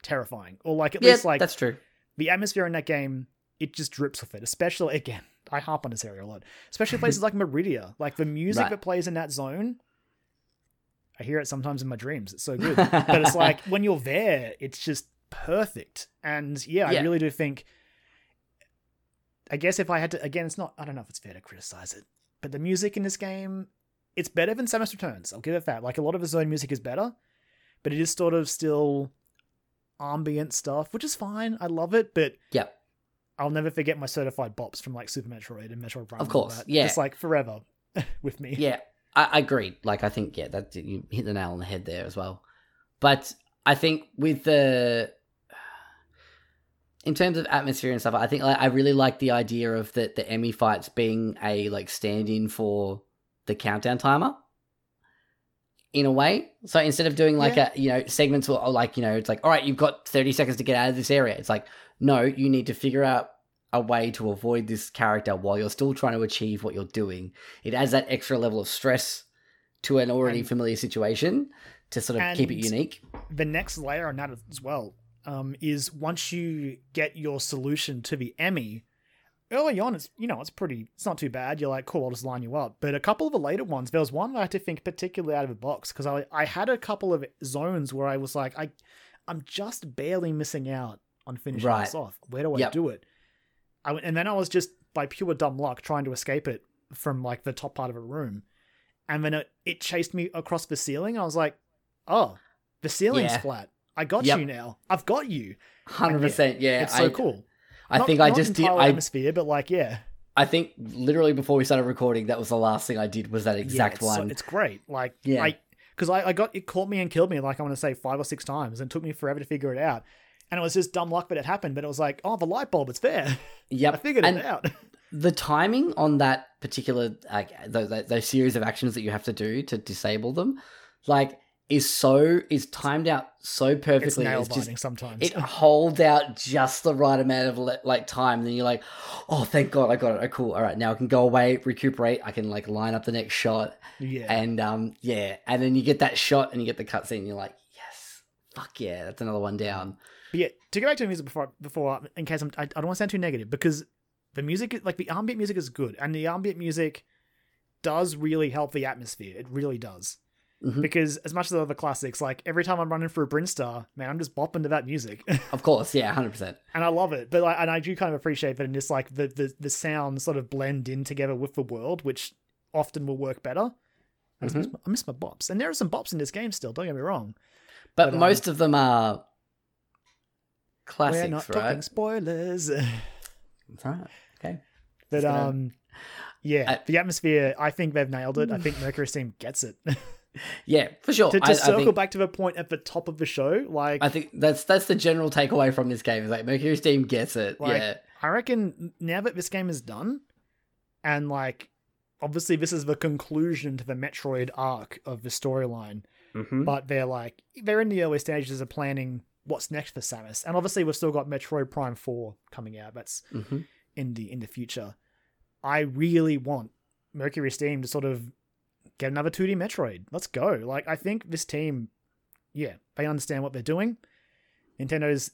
terrifying, or like at Yeah, least like that's true. the atmosphere in that game, it just drips with it. Especially again, I harp on this area a lot. Especially places like (laughs) Maridia, like the music Right. that plays in that zone. I hear it sometimes in my dreams. It's so good, (laughs) but it's like when you're there, it's just perfect. And yeah, Yeah. I really do think. I guess if I had to, again, it's not. I don't know if it's fair to criticize it, but the music in this game it's better than Samus Returns. I'll give it that. Like a lot of his own music is better, but it is sort of still ambient stuff, which is fine. I love it, but Yep. I'll never forget my certified bops from like Super Metroid and Metroid Prime. Of course, that. yeah. just like forever (laughs) with me. Yeah, I, I agree. Like, I think yeah, that you hit the nail on the head there as well. But I think with the in terms of atmosphere and stuff, I think like, I really like the idea of the the Emmy fights being a like stand-in for the countdown timer. In a way, so instead of doing like Yeah. a you know segments or or, like you know it's like all right you've got thirty seconds to get out of this area. It's like no, you need to figure out a way to avoid this character while you're still trying to achieve what you're doing. It adds that extra level of stress to an already And- familiar situation to sort of keep it unique. the next layer on that as well um, is once you get your solution to the Emmy, early on, it's you know it's pretty, it's not too bad. You're like, cool, I'll just line you up. But a couple of the later ones, there was one where I had to think particularly out of the box because I I had a couple of zones where I was like, I I'm just barely missing out on finishing Right. this off. Where do I Yep. do it? I and then I was just by pure dumb luck trying to escape it from like the top part of a room, and then it, it chased me across the ceiling. I was like, oh, the ceiling's Yeah. flat. I got Yep. you now. I've got you. Hundred percent, yeah. it's so I, cool. I Not- think I just did. I atmosphere, but like yeah, I think literally before we started recording, that was the last thing I did was that yeah, exact it's so- one. it's great. Like Yeah. I because I, I got it caught me and killed me like I want to say five or six times and it took me forever to figure it out. And it was just dumb luck that it happened, but it was like, oh, the light bulb, it's there. (laughs) yep, I figured and it out. (laughs) the timing on that particular like those, those series of actions that you have to do to disable them, like, is so is timed out so It's perfectly. nail It's just sometimes. it (laughs) holds out just the right amount of like time. Then you're like, oh, thank God, I got it. Oh, cool. All right, now I can go away, recuperate. I can like line up the next shot, yeah. and um, yeah, and then you get that shot, and you get the cutscene. And you're like, yes, fuck yeah, that's another one down. But yeah, to go back to the music before, before in case I'm, I, I don't want to sound too negative because the music, like the ambient music, is good, and the ambient music does really help the atmosphere. It really does. Mhm. Because as much as the other classics, like every time I'm running through Brinstar, man, I'm just bopping to that music, (laughs) Of course, yeah, hundred percent. and I love it. But like, and I do kind of appreciate that in this, like the the the sounds sort of blend in together with the world, which often will work better. I, just miss my, I miss my bops, and there are some bops in this game still. Don't get me wrong. But, But, um, most of them are classics, We're not right? talking spoilers. (laughs) That's right. Okay. But gonna- um, yeah, I- the atmosphere. I think they've nailed it. I (laughs) think Mercury Steam gets it. Yeah, for sure. to to I, I circle think, back to the point at the top of the show, like I think that's that's the general takeaway from this game. Is like Mercury Steam gets it. Like, yeah. I reckon now that this game is done, and like obviously this is the conclusion to the Metroid arc of the storyline, Mm-hmm. but they're like they're in the early stages of planning what's next for Samus, and obviously we've still got Metroid Prime Four coming out. That's hmm in the in the future. I really want Mercury Steam to sort of get another 2D Metroid. Let's go. Like I think this team yeah, they understand what they're doing. Nintendo's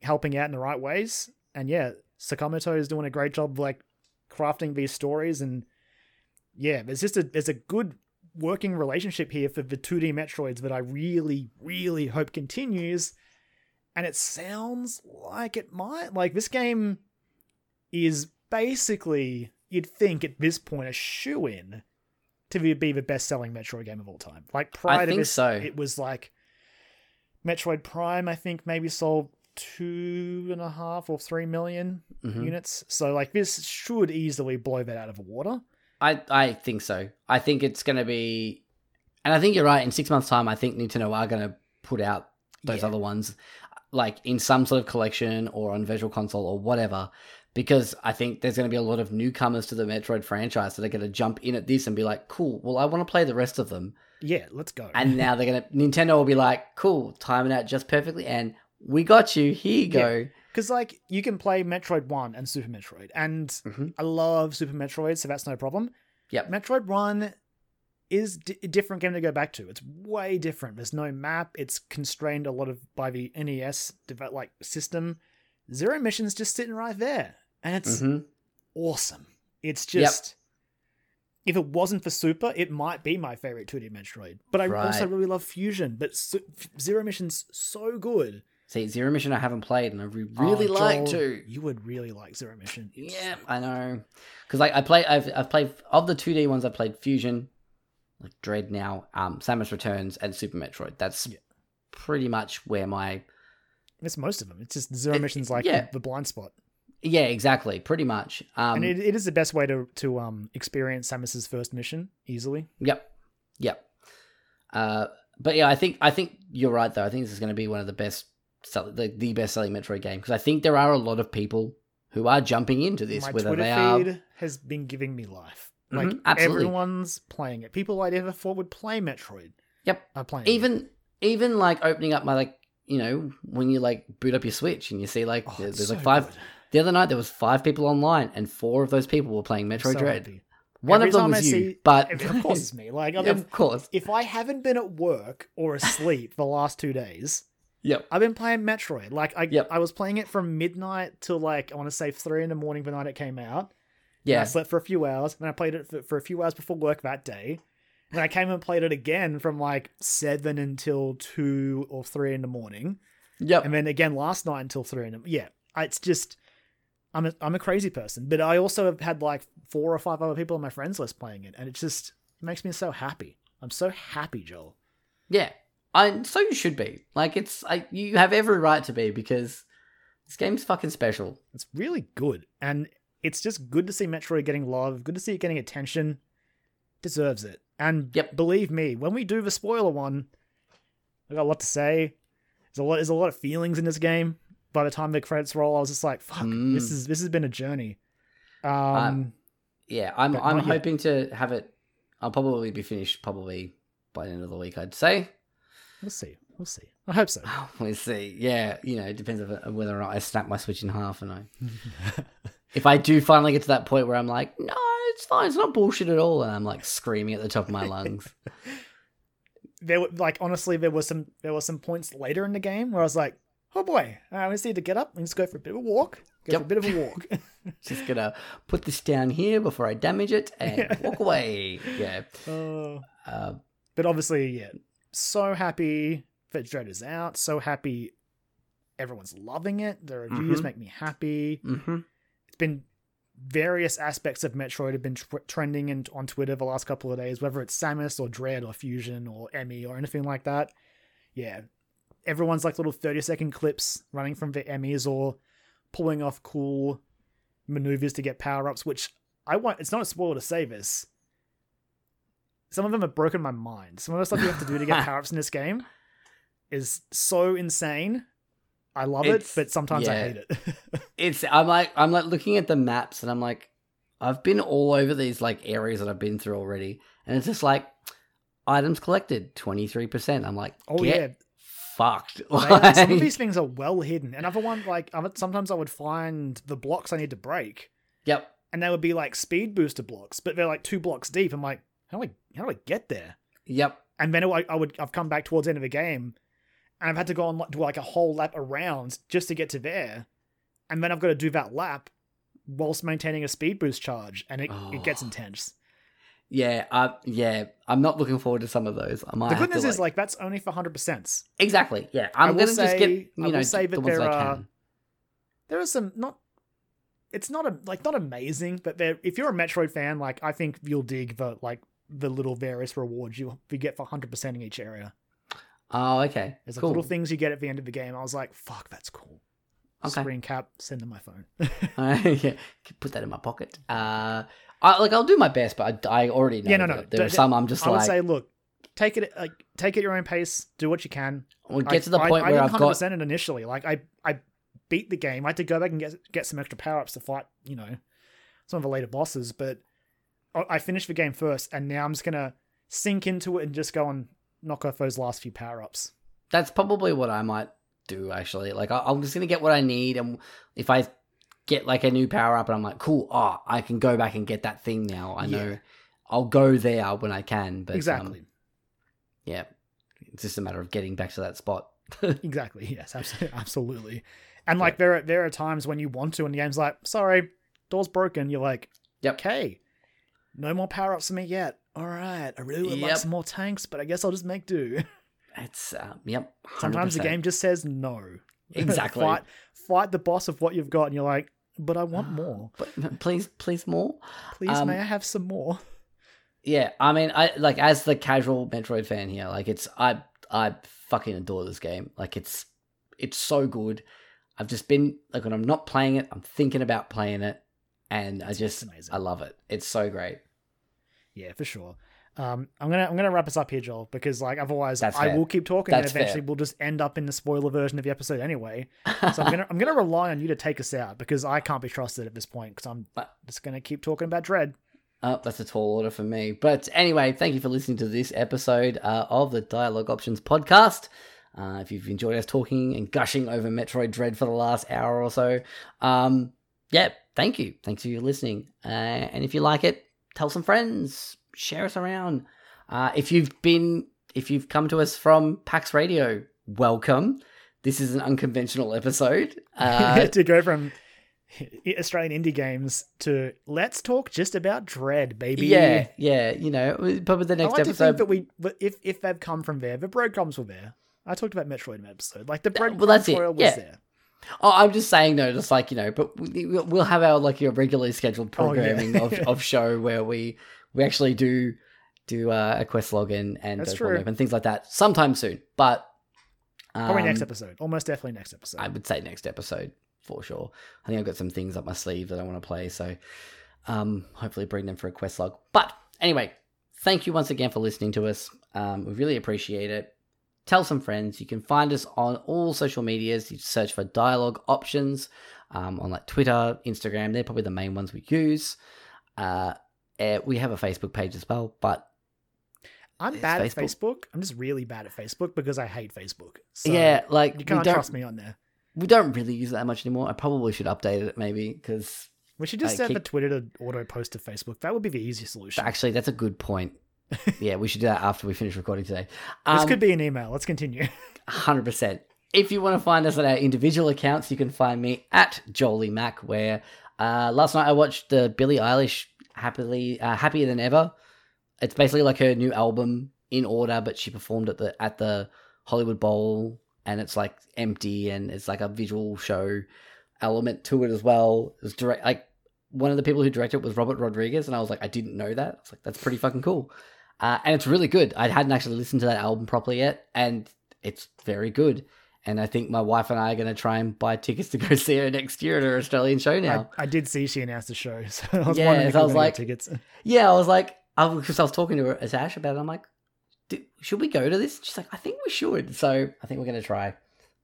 helping out in the right ways. And yeah, Sakamoto is doing a great job like crafting these stories and yeah, there's just a there's a good working relationship here for the 2D Metroids that I really, really hope continues. And it sounds like it might. Like this game is basically, you'd think at this point, a shoe in to be the best selling Metroid game of all time. Like prior to think this, so. it was like Metroid Prime, I think maybe sold two and a half or three million Mhm. units. So like this should easily blow that out of the water. I I think so. I think it's going to be, and I think you're right. In six months' time, I think Nintendo are going to put out those Yeah. other ones, like in some sort of collection or on Virtual Console or whatever. Because I think there's going to be a lot of newcomers to the Metroid franchise that are going to jump in at this and be like, "Cool, well, I want to play the rest of them." Yeah, let's go. And now they're going (laughs) to Nintendo will be like, "Cool, time it out just perfectly, and we got you. Here you go." Because like you can play Metroid One and Super Metroid, and Mhm. I love Super Metroid, so that's no problem. Yep. Metroid One is d- a different game to go back to. It's way different. There's no map. It's constrained a lot of by the NES like system. Zero missions just sitting right there, and it's hmm awesome. It's Yep. just. If it wasn't for Super, it might be my favorite 2D Metroid. But I also really love Fusion. But Zero Mission's so good. See, Zero Mission I haven't played, and I re- really Oh, like to. You would really like Zero Mission. It's Yeah, I know. Because like I play, I've I've played of the two D ones. I played Fusion, like Dread now, um, Samus Returns, and Super Metroid. That's Yeah. pretty much where my It's most of them. It's just zero It- missions like yeah. the blind spot. Yeah, exactly, pretty much. Um, and it, it is the best way to to um experience Samus's first mission easily. Yep. Yep. Uh, but yeah, I think I think you're right though. I think this is going to be one of the best, sell- the, the best selling Metroid game because I think there are a lot of people who are jumping into this, My whether Twitter they are. feed has been giving me life. Like Mhm, absolutely. everyone's playing it. People I never thought would play Metroid Yep. are playing. it. Even even like opening up my like you know when you like boot up your Switch and you see like Oh, there's like so five. good. The other night there was five people online and four of those people were playing I'm Metroid so Dread. happy. One Every of them was I you, but of course it's me. Like I've (laughs) Yeah, of course. if I haven't been at work or asleep the last two days, Yep. I've been playing Metroid. Like I, Yep. I was playing it from midnight till like I want to say three in the morning the night it came out. And I slept for a few hours, and I played it for, for a few hours before work that day. And then I came and played it again from like seven until two or three in the morning, Yep. and then again last night until three in the yeah. It's just I'm a I'm a crazy person, but I also have had like four or five other people on my friends list playing it, and it just makes me so happy. I'm so happy, Joel. Yeah, I so you should be. Like it's I, you have every right to be because this game's fucking special. It's really good, and it's just good to see Metroid getting love. Good to see it getting attention. Deserves it. And Yep. believe me, when we do the spoiler one, I got a lot to say. There's a lot. There's a lot of feelings in this game. By the time the credits roll, I was just like, "Fuck, Mm. this is this has been a journey." Um, Yeah, I'm I'm not yet. hoping to have it. I'll probably be finished probably by the end of the week. I'd say. we'll see. We'll see. I hope so. (laughs) We'll see. Yeah, you know, it depends on whether or not I snap my switch in half and (laughs) I. if I do finally get to that point where I'm like, no, it's fine, it's not bullshit at all, and I'm like screaming at the top of my lungs. (laughs) there were like honestly, there was some there were some points later in the game where I was like, "Oh boy, I just need to get up and just go for a bit of a walk. Go for a bit of a walk." (laughs) (laughs) Just gonna put this down here before I damage it and Yeah. walk away. Yeah. Uh, Uh, but obviously, yeah, so happy that Dread is out. So happy everyone's loving it. The reviews Mhm. make me happy. hmm It's been various aspects of Metroid have been tr- trending in, on Twitter the last couple of days, whether it's Samus or Dread or Fusion or Emmy or anything like that. Yeah, everyone's like little 30 second clips running from the Emmys or pulling off cool maneuvers to get power ups, which I want. It's not a spoiler to say this. Some of them have broken my mind. Some of the stuff you have to do to get (laughs) power ups in this game is so insane. I love It's- it, but sometimes I hate it. (laughs) it's I'm like I'm like looking at the maps and I'm like I've been all over these like areas that I've been through already and it's just like items collected 23%. I'm like oh yeah, fucked. (laughs) They- some of these things are well hidden. Another one, like sometimes I would find the blocks I need to break, Yep. and they would be like speed booster blocks, but they're like two blocks deep. I'm like, how do I how do I get there? Yep. And then I, I would I've come back towards the end of the game, and I've had to go on like, do like a whole lap around just to get to there, and then I've got to do that lap whilst maintaining a speed boost charge, and it, it gets Oh. intense. Yeah, uh, yeah. I'm not looking forward to some of those. I might The good news is like that's only for hundred percent. exactly. Yeah, I I'm will gonna just get you I will know say the that ones there I are- can. there are some not it's not a like not amazing but there if you're a metroid fan like i think you'll dig the like the little various rewards you, you get for 100% in each area Oh, okay. there's like cool. little things you get at the end of the game i was like fuck that's cool Okay. screen cap send them my phone (laughs) (laughs) yeah, put that in my pocket. Uh, I like I'll do my best, but I, I already know. Yeah, no, no, There are some I'm just i would like, say look take it like take it at your own pace do what you can we'll I- get to the I, point I, where I didn't got 100% it initially like i i beat the game i had to go back and get get some extra power-ups to fight you know some of the later bosses but I- i finished the game first and now i'm just gonna sink into it and just go and knock off those last few power-ups that's probably what I might do actually. Like I, I'm just gonna get what I need, and if I get like a new power up, and I'm like, cool, oh, I can go back and get that thing now. I know Yeah. I'll go there when I can. But um, exactly yeah, it's just a matter of getting back to that spot. (laughs) exactly yes (laughs) absolutely absolutely and like there are there are times when you want to and the game's like sorry door's broken you're like Yep. okay no more power-ups for me yet all right i really would like some more tanks but i guess i'll just make do (laughs) It's um, yep. Sometimes the game just says no. (laughs) Exactly. fight, fight the boss of what you've got, and you're like, but I want more. But please, please more. Please, Um, may I have some more? yeah, I mean, I like as the casual Metroid fan here, like it's I I fucking adore this game. Like it's it's so good. I've just been like when I'm not playing it, I'm thinking about playing it, and I just. I love it. It's so great. Yeah, for sure. Um, I'm gonna I'm gonna wrap us up here, Joel, because like otherwise That's I fair. will keep talking That's and eventually fair. we'll just end up in the spoiler version of the episode anyway. So I'm (laughs) gonna I'm gonna rely on you to take us out because I can't be trusted at this point because I'm But- just gonna keep talking about Dread. Oh, that's a tall order for me. But anyway, thank you for listening to this episode uh, of the Dialogue Options podcast. Uh, if you've enjoyed us talking and gushing over Metroid Dread for the last hour or so, um, yeah, thank you. Thanks for listening. Uh, and if you like it, tell some friends, share us around. Uh, if you've been, if you've come to us from PAX Radio, welcome. This is an unconventional episode. (laughs) Uh, to go from Australian indie games to let's talk just about Dread, baby. yeah, yeah, you know, probably the I next like to episode. think that we, if if they've come from there, the breadcrumbs were there. I talked about Metroid in episode, like the well, breadcrumb that's it, was yeah. there. Oh, I'm just saying though, just like you know, but we- we'll we'll have our like your regularly scheduled Oh, yeah. programming of, of (laughs) show where we we actually do do uh, a quest log and and That's true. and things like that sometime soon. But um, Probably next episode, almost definitely next episode. I would say next episode for sure. I think I've got some things up my sleeve that I want to play, so um, hopefully bring them for a quest log. But anyway, thank you once again for listening to us. Um, we really appreciate it. Tell some friends. You can find us on all social medias. You search for Dialogue Options um, on like Twitter, Instagram. They're probably the main ones we use. Uh, eh, we have a Facebook page as well, but I'm bad Facebook. at Facebook. I'm just really bad at Facebook because I hate Facebook. So yeah, like you can't trust me on there. we don't really use it that much anymore. I probably should update it maybe because We should just I set the Twitter to auto post to Facebook. That would be the easiest solution. Actually, that's a good point. (laughs) yeah, we should do that after we finish recording today. this Um, could be an email. Let's continue. (laughs) 100%. If you want to find us on our individual accounts, you can find me at Jolie Mac, where uh, last night I watched the Billie Eilish Happily uh, Happier Than Ever. It's basically like her new album in order, but she performed at the at the Hollywood Bowl, and it's like empty, and it's like a visual show element to it as well. It was direct like one of the people who directed it was Robert Rodriguez, and I was like, I didn't know that. I was like, that's pretty fucking cool. Uh, and it's really good. I hadn't actually listened to that album properly yet, and it's very good. And I think my wife and I are going to try and buy tickets to go (laughs) see her next year at her Australian show now. I, I did see she announced the show, (laughs) so I was Yeah, so I was like- tickets. (laughs) yeah, I was like, because I was talking to her as Ash about it. I'm like, "Do- should we go to this? She's like, I think we should. So I think we're going to try. I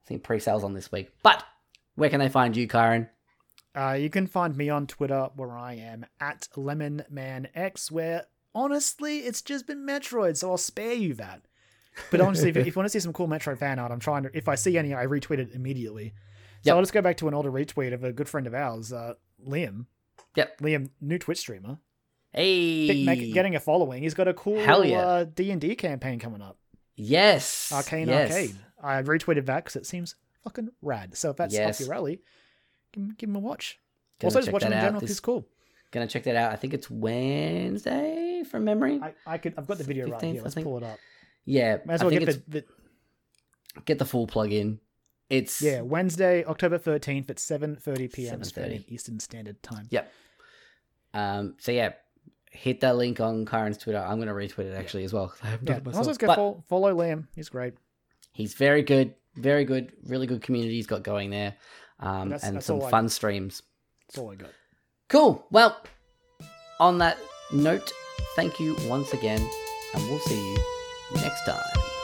think pre-sales on this week. But where can they find you, Kyron? Uh, you can find me on Twitter where I am at LemonManX, where honestly it's just been Metroid, so I'll spare you that. But honestly, if, (laughs) if you want to see some cool Metroid fan art, I'm trying to. If I see any, I retweet it immediately. So Yep. I'll just go back to an older retweet of a good friend of ours, uh, Liam. Yep. Liam, new Twitch streamer, Hey, make, getting a following. He's got a cool Hell yeah. uh, D&D campaign coming up. yes, Arcane yes. Arcade. I retweeted that because it seems fucking rad. So if that's Yes. up your alley, give him, give him a watch. Gonna also, just watch him in general this- because cool. Gonna check that out. I think it's Wednesday from memory. I, I could. I've got the video right here. Let's pull it up. Yeah, Might as I well think get the, the get the full plug in. It's yeah Wednesday, October thirteenth at seven thirty p.m. 7:30. Australian Eastern Standard Time. Yep. Um. So yeah, hit that link on Kyron's Twitter. I'm gonna retweet it actually as well. I Yeah. Also, go follow, follow Liam. He's great. he's very good, very good, really good community he's got going there, um, That's- and that's some fun streams. That's all I got. Cool. Well, on that note, thank you once again, and we'll see you next time.